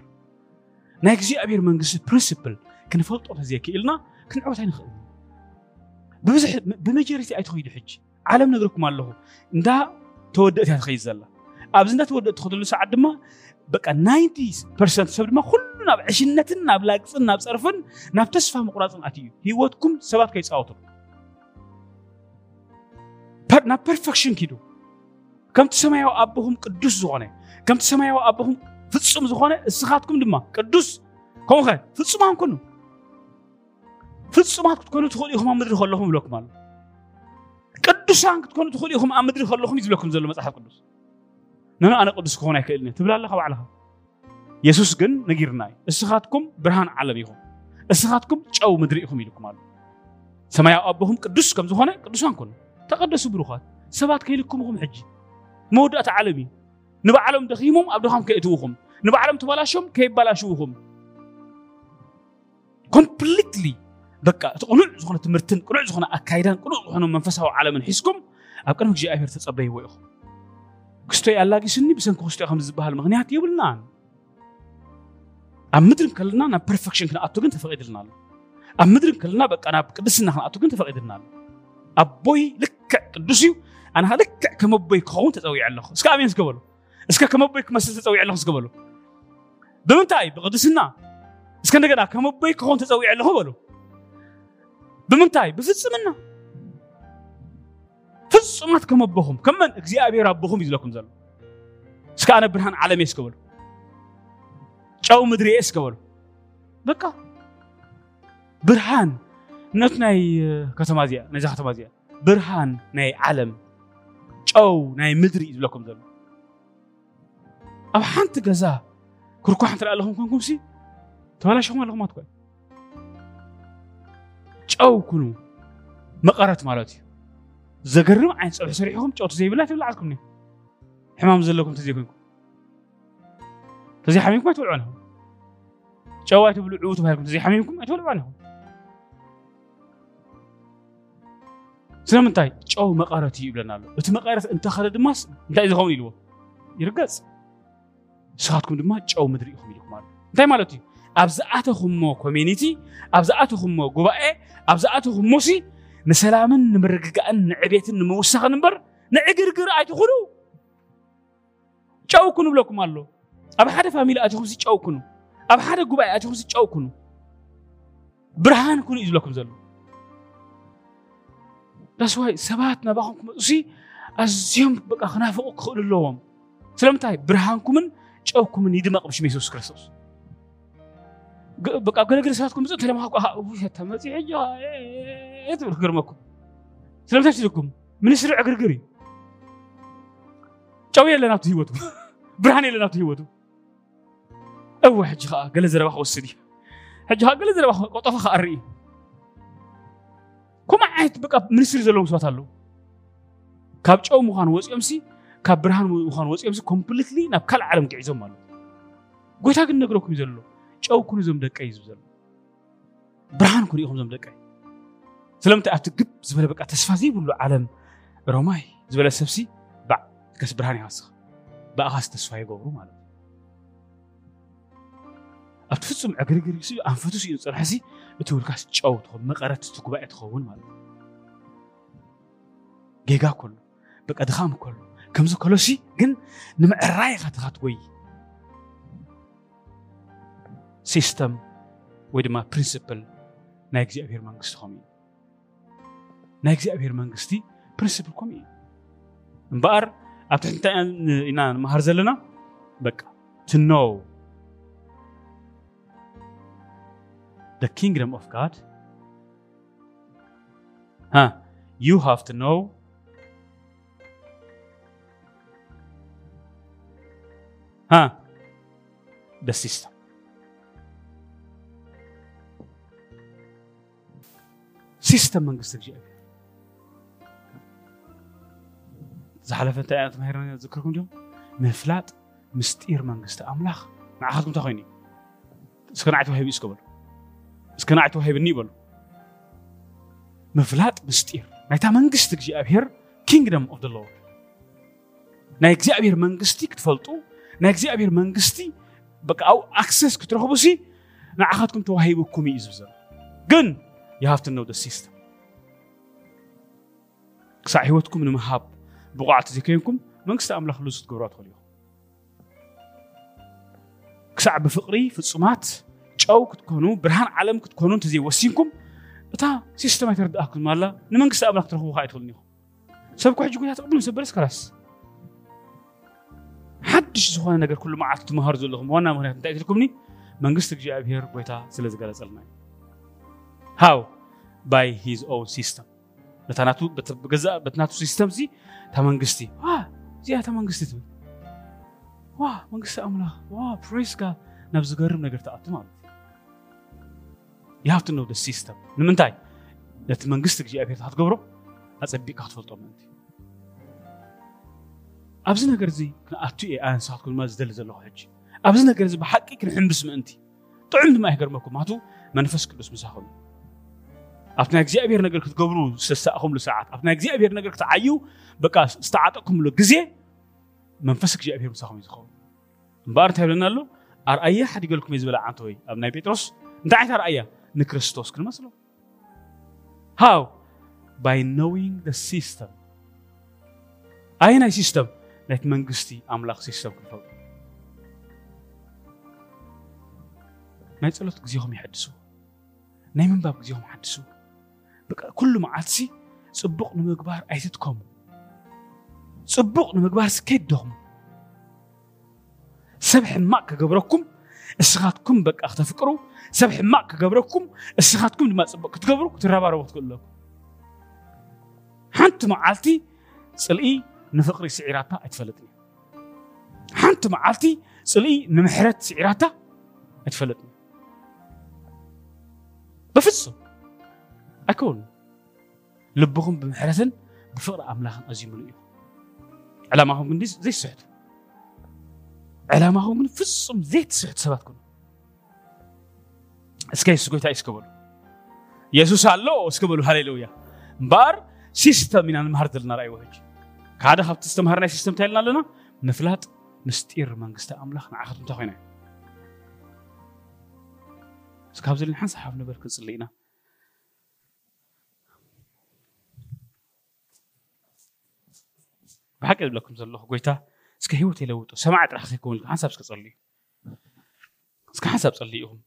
ناك جي أبير من قصد برسيبل كن فلت أوت هزيك إلنا كن عود هين خلنا بمزح بمجرتي أتخيد حج عالم نذكر ما له إن ده تودت هذا خيز الله أبزنا تودت خدلو سعد ما بقى 90% سبب ما كلنا بعشنة نابلاكس نابصرفن نابتس فهم قرآن أتيو هي واتكم سبب كيس أوتو بعد ناب perfection كده كم تسمعوا أبوهم قدوس زغنة كم تسمعوا أبوهم فتسم زغنة سخاتكم دما قدوس كم خير فتسمان كنو فتسمان كنو تقولي هما مدري خلهم بلوك مالو ቅዱሳን ክትኮኑ ትኽእሉ ኢኹም ኣብ ምድሪ ከለኹም እዩ ዝብለኩም ዘሎ መፅሓፍ ቅዱስ ነነ ኣነ ቅዱስ ክኾን ኣይክእልኒ ትብል ኣለካ ባዕልኻ የሱስ ግን ነጊርና እዩ እስኻትኩም ብርሃን ዓለም ኢኹም እስኻትኩም ጨው ምድሪ ኢኹም ኢልኩም ኣሎ ሰማያዊ ኣቦኹም ቅዱስ ከም ዝኾነ ቅዱሳን ኮኑ ተቐደሱ ብሩኻት ሰባት ከይልኩምኹም ሕጂ መወዳእታ ዓለም እዩ ንባዕሎም ደኺሞም ኣብ ድኻም ከእትውኹም ንባዕሎም ተባላሾም ከይባላሽውኹም ኮምፕሊትሊ بقى تقنع زخنا تمرتن قنع زخنا أكايدا قنع زخنا منفسه على من حسكم أبكرهم جي أهير تصبي ويخ قستوي الله جسني بس إنك قستوي خمس بحال مغنيات يبلنا أم مدرم كلنا أنا perfection كنا أتوقن تفقد لنا أم مدرم كلنا بقى أنا قدسنا خنا أتوقن تفقد لنا أبوي لك قدسيو أنا هلك كم أبوي كون تتوي على خو سكابين سكبلو اسكا كم أبوي كم تتوي على خو سكبلو بمن تاي بقدسنا اسكا نقدر كم أبوي كون تتوي على خو بلو ብምንታይ ብፍፅምና ፍፁማት ከም ከመን እግዚኣብሔር ኣቦኹም እዩ ዝለኩም ዘሎ እስከ ኣነ ብርሃን ዓለም እየ ስገበሉ ጨው ምድሪ እየ ስገበሉ በቃ ብርሃን ነቲ ናይ ከተማ እዚኣ ናይዛ ከተማ እዚኣ ብርሃን ናይ ዓለም ጨው ናይ ምድሪ እዩ ዝብለኩም ዘሎ ኣብ ሓንቲ ገዛ ክርኳሕ እንትርኢ ኣለኹም ኮንኩምሲ ተባላሽኹም ኣለኹም ኣትኳ ጨው ኩኑ መቐረት ማለት እዩ ዘገርም ዓይነት ፀብሒ ሰሪሕኩም ጨውቲ ዘይብላ ትብላ ዓልኩም ሕማም ዘለኩም ተዘይኮንኩም ተዘይሓሚምኩም ኣይትበልዑ ንኹም ጨው ኣይትብልዑ ተባሂልኩም ተዘይሓሚምኩም ኣይትበልዑ ንኹም ስለምንታይ ጨው መቐረት እዩ ይብለና ኣሎ እቲ መቐረት እንተኸደ ድማስ እንታይ ዝኸውን ኢልዎ ይርገፅ ንስኻትኩም ድማ ጨው ምድሪ ኢኹም ኢልኩም ኣሎ እንታይ ማለት እዩ ኣብዝኣተኹሞ ኮሚኒቲ ኣብዝኣተኹሞ ጉባኤ ኣብዝኣተኹሞ ሲ ንሰላምን ንምርግጋእን ንዕቤትን ንምውሳኽን እምበር ንዕግርግር ኣይትኹኑ ጨውኩኑ ብለኩም ኣሎ ኣብ ሓደ ፋሚሊ ኣትኹም ሲ ጨውኩኑ ኣብ ሓደ ጉባኤ ኣትኹም ሲ ጨውኩኑ ብርሃን ኩኑ እዩ ዝብለኩም ዘሎ ዳስዋይ ሰባት ናባኹም ክመፁ ሲ ኣዝዮም በቃ ክናፍቑ ክኽእሉ ኣለዎም ስለምንታይ ብርሃንኩምን ጨውኩምን ይድመቕ ብሽም የሱስ ክርስቶስ በቃ ገለገለ ሰዓትኩም ምጽ ተለማቁ ውሸተ መጽእ እያ እት ብር ገርመኩም ስለምታችልኩም ምን ስርዕ ግርግር እዩ ጨው የለን ኣብቲ ሂወቱ ብርሃን የለን ኣብቲ ሂወቱ እወ ሕጂ ከዓ ገለ ዘረባ ክወስድ እዩ ሕጂ ከዓ ገለ ዘረባ ቆጠፈ ከኣርኢ ኩማ ዓይነት በቃ ምንስትሪ ዘለዎም ሰባት ኣለዉ ካብ ጨው ምዃኑ ሲ ካብ ብርሃን ምዃኑ ሲ ኮምፕሊትሊ ናብ ካልእ ዓለም ግዒዞም ኣለዉ ጎይታ ግን ነግረኩም እዩ ዘሎ ጨው ኩን እዞም ደቀ እዩ ዘሎ ብርሃን ኩን ኢኹም ዞም ደቀ እዩ ስለምንታይ ኣብቲ ግብ ዝበለ በቃ ተስፋ ዘይብሉ ዓለም ሮማይ ዝበለ ሰብሲ ባዕ ከስ ብርሃን ይሃስኽ ብኣኻስ ተስፋ ይገብሩ ማለት እዩ ኣብቲ ፍፁም ዕግርግር ስ ኣንፈቱስ እዩ ፅንሐሲ እቲ ውልካስ ጨው ትኸውን መቐረት እቲ ጉባኤ ትኸውን ማለት እዩ ጌጋ ከሎ በቀ ድኻም ከሎ ከምዚ ከሎ ሲ ግን ንምዕራይ ኻትኻትጎይ ሲስተም ወይ ድማ ፕሪንስፕል ናይ እግዚኣብሔር መንግስቲ ከምኡ እዩ ናይ እግዚኣብሔር መንግስቲ ፕሪንስፕል ከምኡ እዩ እምበኣር ኣብ ትሕቲ እንታይ ኢና ንምሃር ዘለና በቃ to know the kingdom of God huh, you have to know huh, the system ሲስተም መንግስት እግዚአብሔር ዝሓለፈ እንታይ ዓይነት ማሂርና ዝክርኩም ድዮም ምፍላጥ ምስጢር መንግስቲ ኣምላኽ ንዓኻትኩም እንታይ ኮይኑ እዩ እስከ ናዕቲ ዋሂብ እዩ ስከበሉ እስከ ናዕቲ ዋሂብኒ ይበሉ ምፍላጥ ምስጢር ናይታ መንግስቲ እግዚኣብሔር ኪንግደም ኦፍ ደ ሎርድ ናይ እግዚኣብሔር መንግስቲ ክትፈልጡ ናይ እግዚኣብሔር መንግስቲ በቃ ኣብኡ ኣክሰስ ክትረኽቡ ሲ ንዓኻትኩም ተዋሂብኩም እዩ ዝብዘር ግን You have to know the system. ክሳዕ ሂወትኩም ንምሃብ ብቑዓት ዘይከይንኩም መንግስቲ ኣምላኽ ዝትገብሮ ትኽእሉ ኢኹም ክሳዕ ብፍቕሪ ፍፁማት ጨው ክትኮኑ ብርሃን ዓለም ክትኮኑ እንተዘይወሲንኩም እታ ሲስተም ኣይተርድኣኩም ኣላ ንመንግስቲ ኣምላኽ ትረኽቡ ከዓ ይትኽእሉን ኢኹም ሰብ ኩሕጂ ጉያ ተቕብሉ ሰብ በለስ ከላስ ሓድሽ ዝኾነ ነገር ኩሉ መዓልቲ ትምሃሩ ዘለኹም ዋና ምክንያት እንታይ ኢትልኩምኒ መንግስቲ እግዚኣብሄር ጎይታ ስለ ዝገለፀልና እዩ ሃው ባይ ሂዝ ኦን ሲስተም በትናቱ ሲስተም እዚ ተመንግስቲ እዚኣ ተመንግስቲ ትብል ዋ መንግስቲ ኣምላኽ ዋ ፕሬስ ጋ ናብ ዝገርም ነገር ተኣቱ ማለት ዩ ሃቭ ኖ ሲስተም ንምንታይ ነቲ መንግስቲ እግዚኣብሔር ክትገብሮ ኣፀቢቕካ ክትፈልጦ ምእንቲ ኣብዚ ነገር እዚ ክንኣቱ እየ ኣንስኻትኩም ድማ ዝደሊ ዘለኹ ሕጂ ኣብዚ ነገር እዚ ብሓቂ ክንሕምብስ ምእንቲ ጥዑም ድማ ይገርመኩም ማቱ መንፈስ ቅዱስ እዩ ኣብቲ ናይ እግዚኣብሔር ነገር ክትገብሩ ዝተሳእኹምሉ ሰዓት ኣብ ናይ እግዚኣብሔር ነገር ክትዓዩ በቃ ዝተዓጠቅኩምሉ ግዜ መንፈስ እግዚኣብሔር ምሳኹም እዩ ዝኸውን እምበር እንታይ ብለና ኣሎ ኣርኣያ ሓዲገልኩም እየ ዝበላ ዓንተ ወይ ኣብ ናይ ጴጥሮስ እንታይ ዓይነት ኣርኣያ ንክርስቶስ ክንመስሎ ሃው ባይ ኖዊንግ ደ ሲስተም ኣይ ናይ ሲስተም ናይቲ መንግስቲ ኣምላኽ ሲስተም ክንፈልጡ ናይ ፀሎት ግዜኹም ይሐድሱ ናይ ምንባብ ግዜኹም ይሐድሱ كل ما عاتسي صبق نمقبار ايتتكم صبق نمقبار سكيت دوم سبح ماك قبركم اسغاتكم بك اختفقرو سبح ماك قبركم اسغاتكم ما صبق تقبرو ترابار وتقولو حنت معالتي صلئي نفقري سعيراتا اتفلتني حنت معالتي صلئي نمحرات سعيراتا اتفلتني بفصل ኣይከውን ልብኹም ብምሕረትን ብፍቕሪ ኣምላኽን ኣዝዩ ምሉእ እዩ ዕላማኹም ግን ዘይስሕት ዕላማኹም ግን ፍፁም ዘይትስሕት ሰባት ኩኑ እስከ የሱስ ጎይታ እዩ እስከበሉ የሱስ ኣሎ እስከበሉ ሃሌሉያ እምበር ሲስተም ኢና ንምሃር ዘለና ርኣይ ወህጅ ሓደ ካብቲ ዝተምሃርናይ ሲስተም እንታይ ኢልና ኣለና ምፍላጥ ምስጢር መንግስቲ ኣምላኽ ንዓኸት እንታ ኮይና እዩ ካብዚ ሓንሳሓፍ ነበር ክንፅሊ ኢና بحق يقول لكم زلوه قويتا اسكا هيو تيلوتو سمعت راح يكون حسب اسكا صلي اسكا حسب صليهم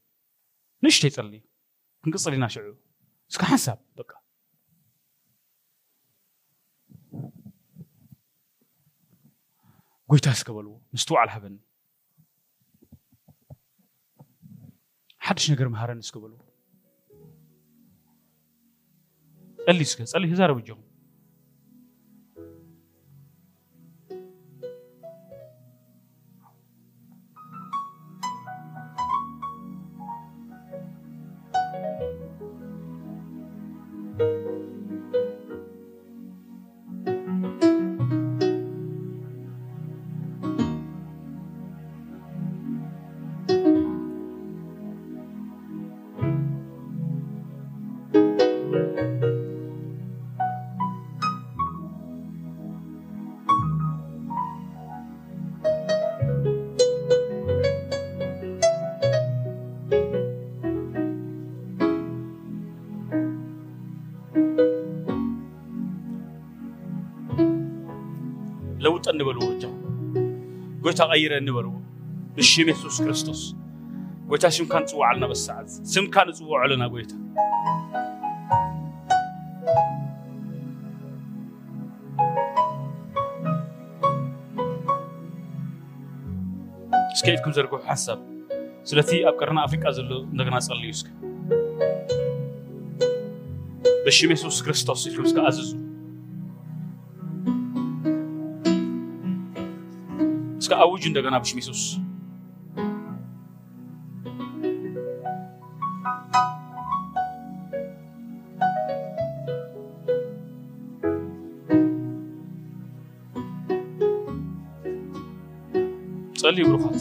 نشتي صلي نقص لنا شعور اسكا حساب بقى قويتا اسكا بلو مستوع الهبن حدش نقر مهارن اسكا اللي اسكا صلي هزار بجوم እንበሉ ብቻ ጎይታ ቀይረኒ በልዎ እሽም የሱስ ክርስቶስ ጎይታ ስምካ ንፅዋዓልና በሰዓት ስምካ ንፅውዐልና ጎይታ እስከ ኢድኩም ዘርግሑ ሓሳብ ስለቲ ኣብ ቀርና ኣፍሪቃ ዘሎ እንደገና ጸልዩ እስከ በሽም የሱስ ክርስቶስ ኢልኩም እስከ ኣዝዙ አውጅ እንደገና ብሽሚሱስ ጸልዩ ብሩኻት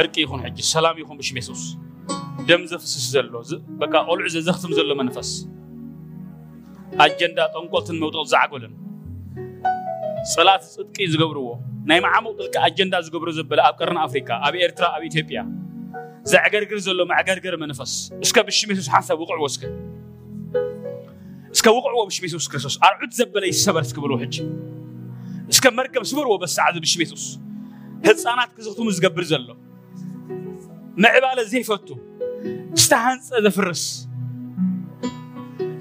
ዕርቂ ይኹን ሕጂ ሰላም ይኹን ብሽም የሱስ ደም ዘፍስስ ዘሎ በቃ ቆልዑ ዘዘኽትም ዘሎ መንፈስ ኣጀንዳ ጠንቆልትን መውጠቕ ዝዓጎልን ጽላት ጽድቂ ዝገብርዎ ናይ መዓሙቕ ጥልቂ ኣጀንዳ ዝገብሮ ዘበለ ኣብ ቀርኒ ኣፍሪካ ኣብ ኤርትራ ኣብ ኢትዮጵያ ዘዕገርግር ዘሎ መዕገርገር መንፈስ እስከ ብሽም የሱስ ሓሳብ ውቕዕዎ እስከ እስከ ውቕዕዎ ብሽም የሱስ ክርስቶስ ኣርዑት ዘበለ ይሰበር ትክብልዎ ሕጂ እስከ መርገም ስበርዎ በሳዕ ዚ ብሽም የሱስ ህፃናት ክዝኽትሙ ዝገብር ዘሎ ምዕባለ ዘይፈቱ ዝተሃንፀ ዘፍርስ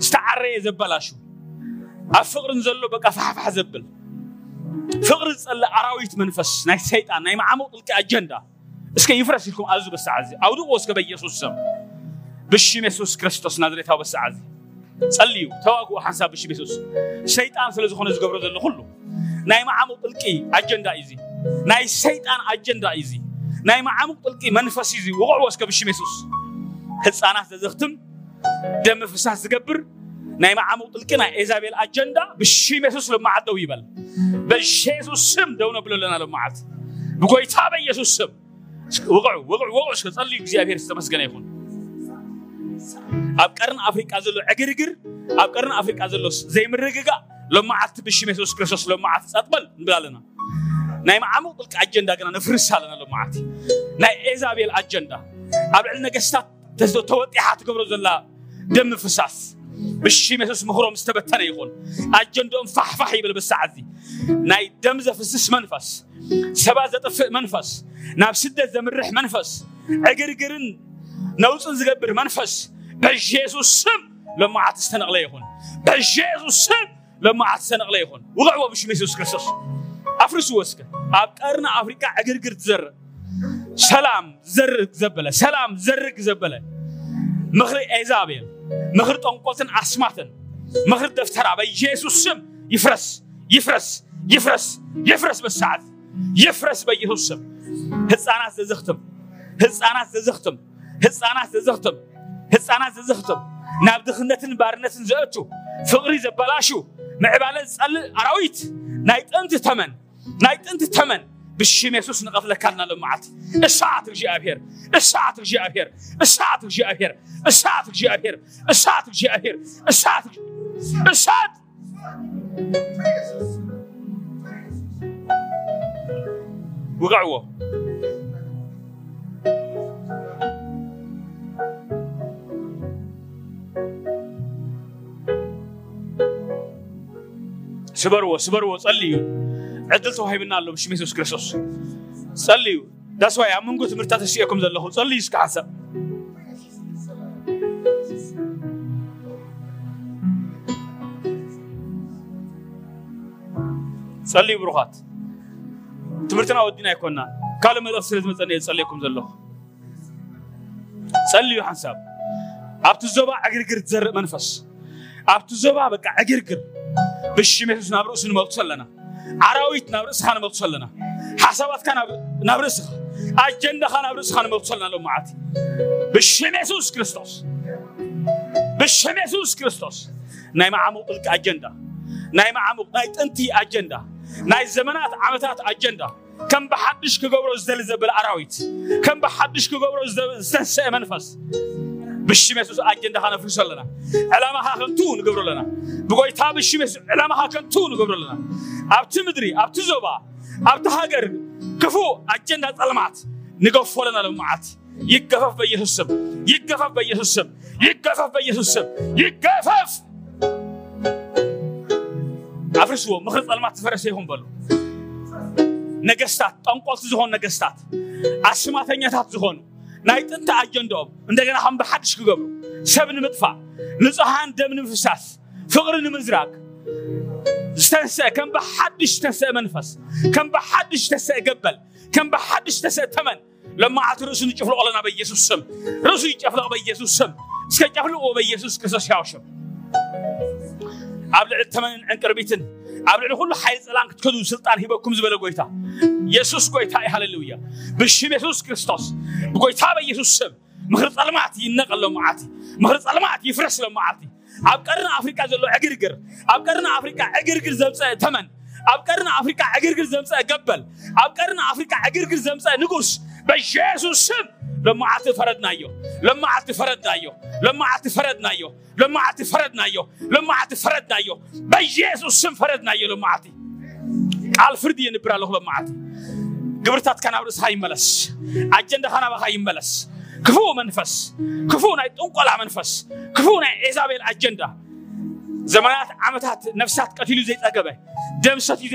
ዝተዓረየ ዘበላሹ ኣብ ፍቕርን ዘሎ በቃ ፋሕፋሕ ዘብል فقر الصلاة أراويت منفس ناي سيطان ناي معمو تلك أجندة اسكي يفرس لكم أزو بس عزي أو دو اسكي بي يسوس سم بشي ميسوس كريستوس نادري تاو بس عزي صليو تواقو حساب بشي ميسوس سيطان سلزو خونة زقبرو ذلو خلو ناي معمو تلك أجندة إزي ناي سيطان أجندة إزي ناي معمو تلك منفس إزي وقعو اسكي بشي ميسوس هل سانات زغتم دم فساس زقبر ናይ መዓሙቕ ጥልቂ ናይ ኤዛቤል ኣጀንዳ ብሽም የሱስ ልመዓት ደው ይበል በየሱስ ስም ደው ነብለለና ልመዓት ብጎይታ በኢየሱስ ስም ውቕዑ ውቕዑ ውቕዑ ጸልዩ እግዚኣብሔር ዝተመስገነ ይኹን ኣብ ቀርን ኣፍሪቃ ዘሎ ዕግርግር ኣብ ቀርን ኣፍሪቃ ዘሎ ዘይምርግጋ ልመዓት ብሽም የሱስ ክርስቶስ ልመዓት ፀጥበል ንብል ኣለና ናይ መዓሙቕ ጥልቂ ኣጀንዳ ግና ንፍርስ ኣለና ልመዓት ናይ ኤዛቤል ኣጀንዳ ኣብ ልዕሊ ነገስታት ተወጢሓ ትገብሮ ዘላ ደም ፍሳስ ብሺ መሰስ ምሁሮም ዝተበተነ ይኹን ኣጀንዶኦም ፋሕፋሕ ይብል ብሳዓት ናይ ደም ዘፍስስ መንፈስ ሰባ ዘጥፍእ መንፈስ ናብ ስደት ዘምርሕ መንፈስ ዕግርግርን ነውፅን ዝገብር መንፈስ ብኢየሱስ ስም ለማዓት ዝተነቕለ ይኹን ብኢየሱስ ስም ለማዓት ዝተነቕለ ይኹን ውቕዕዎ ብሽም የሱስ ክርስቶስ ኣፍርስዎ እስከ ኣብ ቀርና ኣፍሪካ ዕግርግር ትዘርእ ሰላም ዘርግ ዘበለ ሰላም ዘርግ ዘበለ ምኽሪ ኤዛቤል مخر طنقوتن አስማተን مخر دفترا በኢየሱስ ስም ይፍረስ ይፍረስ ይፍረስ ይፍረስ በሰዓት ይፍረስ በኢየሱስ ስም ህፃናት ዘዝኽትም ህፃናት ዘዝኽትም ህፃናት ዘዝኽትም ህፃናት ዘዝኽትም ናብ ድኽነትን ባርነትን ዘእቱ ፍቕሪ ዘበላሹ ምዕባለ ዝጸልእ ኣራዊት ናይ ጥንቲ ተመን ናይ ጥንቲ ተመን بشي ميسوس نغفل كان لمعت الشاعت الجي أبير الشاعت الجي أبير الشاعت الجي أبير الشاعت الجي أبير الشاعت الجي أبير الشاعت الشاعت وقعوا سبروا سبروا صليوا هاي توهيبنا الله بشم يسوس كريستوس صليوا داس واي امنغو تمرتا تشيكم زلخو صلي اسك حسب صلي بروحات تمرتنا ودينا يكوننا قال ما لفسلت مصني صليكم زلخو صليوا حسب ابت الزوبا اغرغر زر منفس ابت الزوبا بقى اغرغر بشم يسوس نابرو سنموت صلنا አራዊት ናብርእስኻ ንመቱ ዘለና ሓሳባትካ ናብርእስኻ ኣጀንዳኻ ናብርእስኻ ንመቱ ዘለና ሎ መዓልቲ ብሽም የሱስ ክርስቶስ ብሽም የሱስ ክርስቶስ ናይ መዓሙቕ ጥልቂ ኣጀንዳ ናይ መዓሙቕ ናይ ጥንቲ ኣጀንዳ ናይ ዘመናት ዓመታት ኣጀንዳ ከም ብሓድሽ ክገብሮ ዝደሊ ዘበለ ኣራዊት ከም ብሓድሽ ክገብሮ ዝተንስአ መንፈስ ብሽም የሱስ አጀንዳ ኸነ ፍርሰለና ዕላማ ኸንቱ ንገብረለና ብጎይታ ብሽም የሱስ ዕላማ ኸንቱ ንገብረለና ኣብቲ ምድሪ ኣብቲ ዞባ ኣብቲ ሃገር ክፉ አጀንዳ ጸልማት ንገፈለና ልምዓት ይገፈፍ በኢየሱስ ስም ይገፈፍ በኢየሱስ ስም ይገፈፍ በኢየሱስ ስም ይገፈፍ አፍርስዎ ምክሪ ጸልማት ዝፈረሰ ይኹን በሉ ነገስታት ጠንቆልቲ ዝኾኑ ነገስታት አስማተኛታት ዝኾኑ ናይ ጥንቲ ኣጀንድኦም እንደገና ከም ብሓድሽ ክገብሩ ሰብ ንምጥፋእ ንፅሓን ደም ንምፍሳስ ፍቕሪ ንምዝራግ ዝተንስአ ከም ብሓድሽ ዝተንስአ መንፈስ ከም ብሓድሽ ዝተንስአ ገበል ከም ብሓድሽ ዝተንስአ ተመን ለማዓት ርእሱ ንጭፍልቆ ኣለና በኢየሱስ ስም ርእሱ ይጨፍልቕ በኢየሱስ ስም እስከ ጨፍልቕዎ በኢየሱስ ክርስቶስ ያውሽም ኣብ ልዕሊ ተመንን ዕንቅርቢትን عبر كل حيز سلام كتكدو سلطان هبكم زبل غويتا يسوس يا هللويا بشم يسوس كريستوس غويتا بيسوس سم مخر ظلمات ينقل لمعاتي مخر ظلمات يفرس لمعاتي ኣብ ቀርና ኣፍሪቃ ዘሎ ዕግርግር ኣብ ቀርና ኣፍሪቃ ዕግርግር ዘምፀአ ተመን ኣብ ቀርና ኣፍሪቃ ዕግርግር ዘምፀአ اب كرنا ቀርና ኣፍሪቃ ዕግርግር ዘምፀአ ንጉስ በኢየሱስ سب ፈረድ ለማዓቲ ፈረድናዮ ለማዓቲ ፈረድናዮ ለማዓቲ ፈረድናዮ ለማዓቲ ፈረድናዮ ፈረድ ፈረድናዮ በኢየሱስ ስም ፈረድ ፈረድናዮ ለማዓት ቃል ፍርድ ይንብራለሁ ለማዓቲ ግብርታት ከናብርስ ይመለስ አጀንዳ ከናባካ ይመለስ ክፉ መንፈስ ክፉ ናይ ጥንቆላ መንፈስ ክፉ ናይ ኤዛቤል አጀንዳ ዘመናት ዓመታት ነፍሳት ቀትሉ ዘይፀገበ ደም ሰትዩ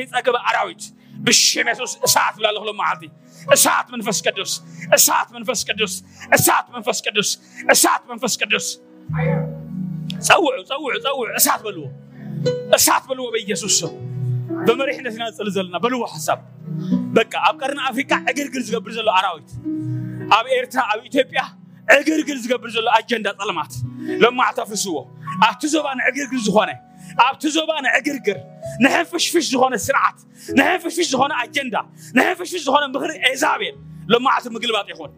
አራዊት بالشم يسوس اسعف الى الغلو معدي اسعف من فس قدس من فس قدس من فس قدس اسعف من فس قدس صوع صوع صوع اسعف بلو اسعف بلو بيسوس بمريح نسنا زلزلنا بلو حساب بقى ابكرنا افريكا اجر جلز قبر زلو اراويت اب ايرتا اب ايثيوبيا اجر جلز قبر زلو اجندا طلمات لما اعتفسوا اعتزوا بان اجر جلز ኣብቲ ዕግርግር ንሕፍሽፍሽ ዝኾነ ስርዓት ንሕፍሽፍሽ ዝኾነ ኣጀንዳ ንሕፍሽፍሽ ዝኾነ ምክሪ ኤዛቤል ልምዓቲ ምግልባጥ ይኹን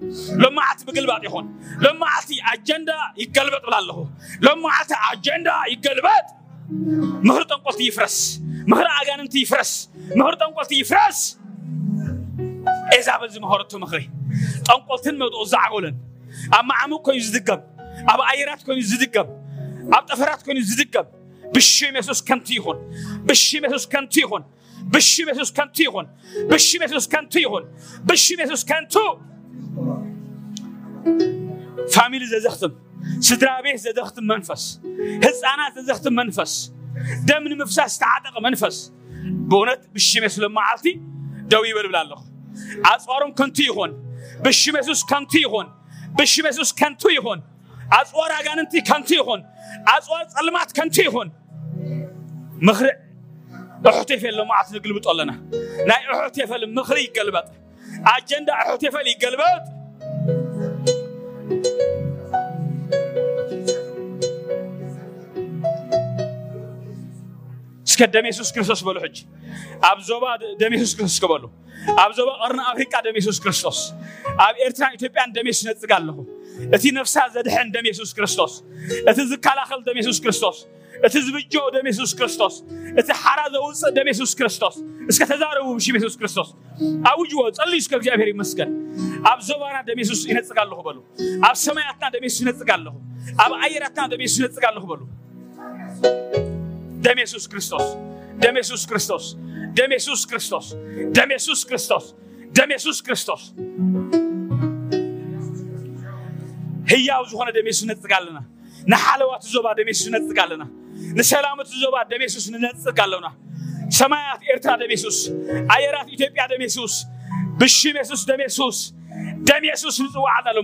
ልምዓቲ ምግልባጥ ይኹን ልምዓቲ ኣጀንዳ ይገልበጥ ብላ ኣለኹ ልምዓቲ ኣጀንዳ ይገልበጥ ምክሪ ጠንቆልቲ ይፍረስ ምክሪ ኣጋንንቲ ይፍረስ ምክሪ ጠንቆልቲ ይፍረስ ኤዛቤል ዝመኸረቶ ምክሪ ጠንቆልትን መድኡ ዝዓጎለን ኣብ መዓሙቕ ኮይኑ ዝድገም ኣብ ኣየራት ኮይኑ ዝድገም ኣብ ጠፈራት ኮይኑ ዝድገም ብሽም ኢየሱስ ከንቱ ይሁን ብሽም ኢየሱስ ከንቱ ይሁን ብሽም ኢየሱስ ከንቱ ይሁን ብሽም ኢየሱስ ከንቱ ይሁን ብሽም ኢየሱስ ከንቱ ፋሚሊ ዘዘኽትም ስድራ ቤት ዘዘኽትም መንፈስ ህፃናት ዘዘኽትም መንፈስ ደም ንምፍሳስ ዝተዓጠቐ መንፈስ በእውነት ብሽም የሱስ ለመዓልቲ ደው ይበል ብላ ኣለኹ ከንቱ ይሆን ብሽም የሱስ ከንቱ ይሆን ብሽም የሱስ ከንቱ ከንቱ ይሆን أزواج علمات كنتي هون مخر أحتي في اللي ما عتنقلب طلنا ناي أحتي في المخر يقلبت أجندة أحتي في يقلبت እስከ ደም ኢየሱስ ክርስቶስ በሉ ሕጂ ኣብ ዞባ ደም ኢየሱስ ክርስቶስ ክበሉ ኣብ ዞባ ቀርኒ ኣፍሪቃ ደም ኢየሱስ ክርስቶስ ኣብ ኤርትራን ኢትዮጵያን ደም ኢየሱስ ነፅግ ኣለኹ እቲ ነፍሳ ዘድሕን ደም የሱስ ክርስቶስ እቲ ዝከላኸል ደም የሱስ ክርስቶስ እቲ ዝብጆ ደም የሱስ ክርስቶስ እቲ ሓራ ዘውፅእ ደም የሱስ ክርስቶስ እስከ ተዛረቡ ብሽም የሱስ ክርስቶስ ኣውጅዎ ጸልዩ እስከ እግዚኣብሔር ይመስገን ኣብ ዞባና ደም የሱስ ይነጽግ ኣለኹ በሉ ኣብ ሰማያትና ደም የሱስ ይነጽግ ኣለኹ ኣብ ኣየራትና ደም የሱስ ይነጽግ ኣለኹ በሉ ደም የሱስ ክርስቶስ ደም የሱስ ክርስቶስ ደም የሱስ ክርስቶስ ደም የሱስ ክርስቶስ ደም የሱስ ክርስቶስ ህያው ዝኾነ ደም የሱስ ነፅግ ኣለና ንሓለዋት ዞባ ደም የሱስ ነፅግ ኣለና ንሰላምት ዞባ ደም ንነፅግ ኣለና ሰማያት ኤርትራ ደሜሱስ ኣየራት ኢትዮጵያ ደሜሱስ የሱስ ብሽም ደሜሱስ ደም የሱስ ደም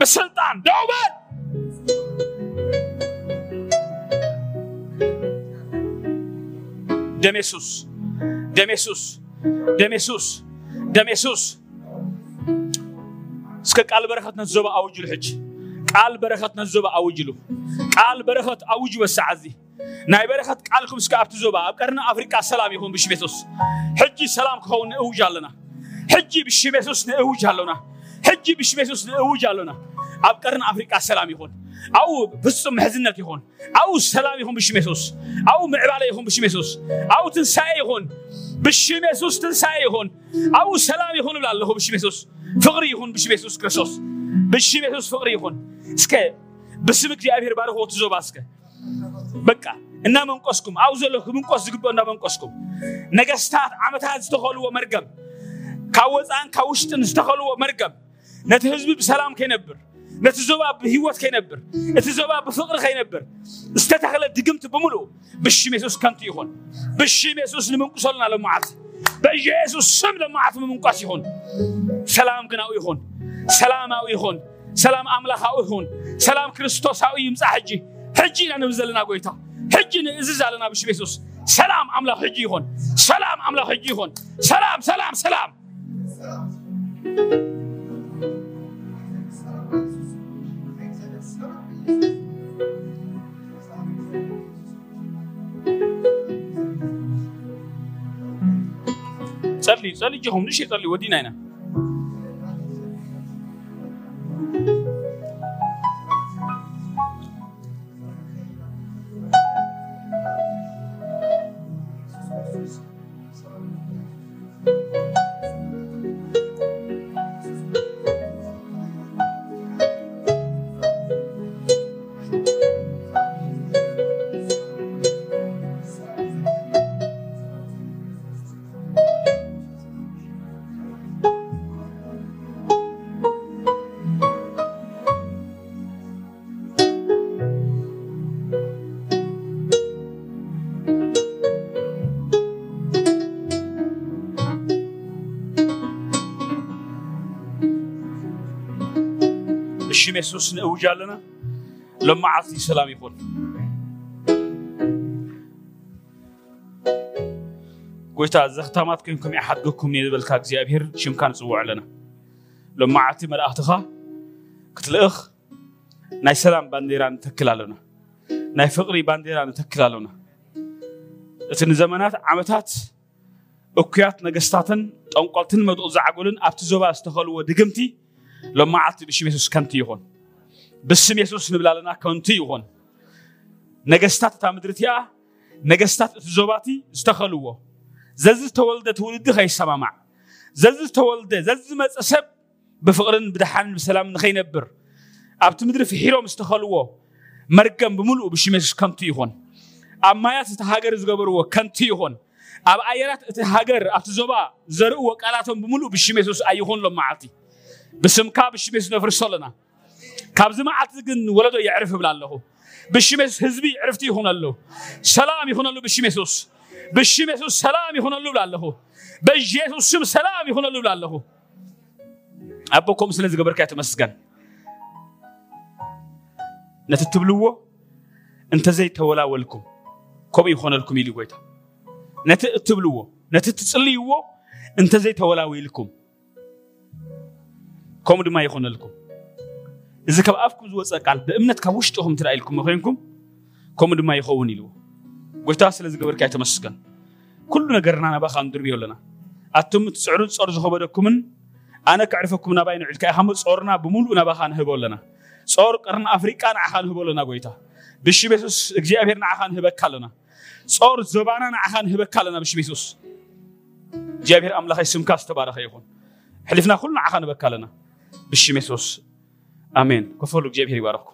ብስልጣን ደውበል ደሜሱስ ደሜሱስ ደሜሱስ ደሜሱስ እስከ ቃል በረኸትነት ዞባ አውጅሉ ሕጂ ቃል በረኸትነት ዞባ አውጅሉ ቃል በረኸት አውጅ በሰዓት እዚ ናይ በረኸት ቃልኩም እስከ ኣብቲ ዞባ ኣብ ቀርኒ ኣፍሪቃ ሰላም ይኹን ብሽም የሱስ ሕጂ ሰላም ክኸውን ንእውጅ ኣለና ሕጂ ብሽም የሱስ ንእውጅ ኣለና ሕጂ ብሽሜሱስ እውጅ ኣሎና ኣብ ቀርን ኣፍሪቃ ሰላም ይኹን ኣብኡ ፍፁም ምሕዝነት ይኹን ኣብኡ ሰላም ይኹን ብሽም ኣብኡ ምዕባለ ይኹን ብሽም ኣብኡ ትንሳኤ ይኹን ብሽም የሱስ ትንሳኤ ይኹን ኣብኡ ሰላም ይኹን ይብላ ኣለኹ ብሽም የሱስ ፍቕሪ ይኹን ብሽም ክርስቶስ ብሽም የሱስ ፍቕሪ ይኹን እስከ ብስም እግዚኣብሔር ባርኮ ትዞባ እስከ በቃ እናመንቆስኩም ኣብኡ ዘሎ ክምንቆስ ዝግብኦ እናመንቆስኩም ነገስታት ዓመታት ዝተኸልዎ መርገም ካብ ወፃእን ካብ ውሽጥን ዝተኸልዎ መርገም ነቲ ህዝቢ ብሰላም ከይነብር ነቲ ዞባ ብሂወት ከይነብር እቲ ዞባ ብፍቅሪ ከይነብር ዝተተኸለ ድግምቲ ብምሉእ ብሽም የሱስ ከንቱ ይኹን ብሽም የሱስ ንምንቁሰሉና ለመዓት በኢየሱስ ስም ለመዓት ምምንቋስ ይኹን ሰላም ግናኡ ይኹን ሰላማዊ ይኹን ሰላም ኣምላኻዊ ይኹን ሰላም ክርስቶሳዊ ይምፃእ ሕጂ ሕጂ ኢና ንብል ዘለና ጎይታ ሕጂ ንእዝዝ ኣለና ብሽም የሱስ ሰላም ኣምላኽ ሕጂ ይኹን ሰላም ኣምላኽ ሕጂ ይኹን ሰላም ሰላም ሰላም चाहिँ हुनु चाहिँ नै بسم يسوس نوجالنا لما عطي سلام يقول قلت أزخت ما تكنكم أحد قكم نيد بالكاك زي أبهر شم كان صوع لنا لما عطي ملأ أختها قلت الأخ ناي سلام بانديران تكلالنا ناي فقري بانديران تكلالنا እቲ ንዘመናት ዓመታት እኩያት ነገስታትን ጠንቋልትን መጥኡ ዝዓጎልን ኣብቲ ዞባ ዝተኸልዎ ድግምቲ ለመዓልቲ ብሽም የሱስ ከንቲ ይሆን ብስም የሱስ ንብላለና ከንቲ ይሆን ነገስታት እታ ምድሪ እቲኣ ነገስታት እቲ ዞባቲ ዝተኸልዎ ዘዚ ዝተወልደ ትውልዲ ከይሰማማዕ ዘዚ ዝተወልደ ዘዝመፀ ሰብ ብፍቅርን ብድሓንን ብሰላም ንኸይነብር ኣብቲ ምድሪ ፍሒሮም ዝተኸልዎ መርገም ብምሉእ ብሽም የሱስ ከንቲ ይሆን ኣብ ማያት እቲ ሃገር ዝገበርዎ ከንቲ ይሆን ኣብ ኣየራት እቲ ሃገር ኣብቲ ዞባ ዘርእዎ ቃላቶም ብምሉእ ብሽም የሱስ ኣይኹን ሎም መዓልቲ بسم كابش ميز نفر سولنا كابز ما عتقن ولدو يعرف بلا الله بشميس هزبي عرفتي هنا له سلام هنا له بشميسوس بشميسوس سلام هنا له بلا الله بجيسوس سم سلام هنا له بلا الله أبو كوم سلز قبر كاتو مسجن نتتبلوه أنت زي تولا ولكم كم يخون لكم يلي قيتها نتتبلوه نتتصليوه أنت زي تولا ولكم ከምኡ ድማ ይኹነልኩም እዚ ካብ ኣፍኩም ዝወፀ ቃል ብእምነት ካብ ውሽጢኹም ትዳ ኢልኩም ኮይንኩም ከምኡ ድማ ይኸውን ኢልዎ ጎይታ ስለ ዝገበርካ ይተመስገን ኩሉ ነገርና ናባኻ ንድርብዮ ኣለና ኣቶም ትፅዕሩ ፀር ዝኸበደኩምን ኣነ ክዕርፈኩም ናባይ ንዕልካ ኢኻ ፀርና ብምሉእ ናባኻ ንህበ ኣለና ፀር ቀርና ኣፍሪቃ ንዓኻ ንህበ ኣለና ጎይታ ብሽብ የሱስ እግዚኣብሔር ንዓኻ ንህበካ ኣለና ፀር ዘባና ንዓኻ ንህበካ ኣለና ብሽብ የሱስ እግዚኣብሔር ኣምላኸይ ስምካ ዝተባረኸ ይኹን ሕሊፍና ኩሉ ንዓኻ ንህበካ ኣለና Bishimessus. Ameen. Kofur Lufje Ebiheerri waraquu.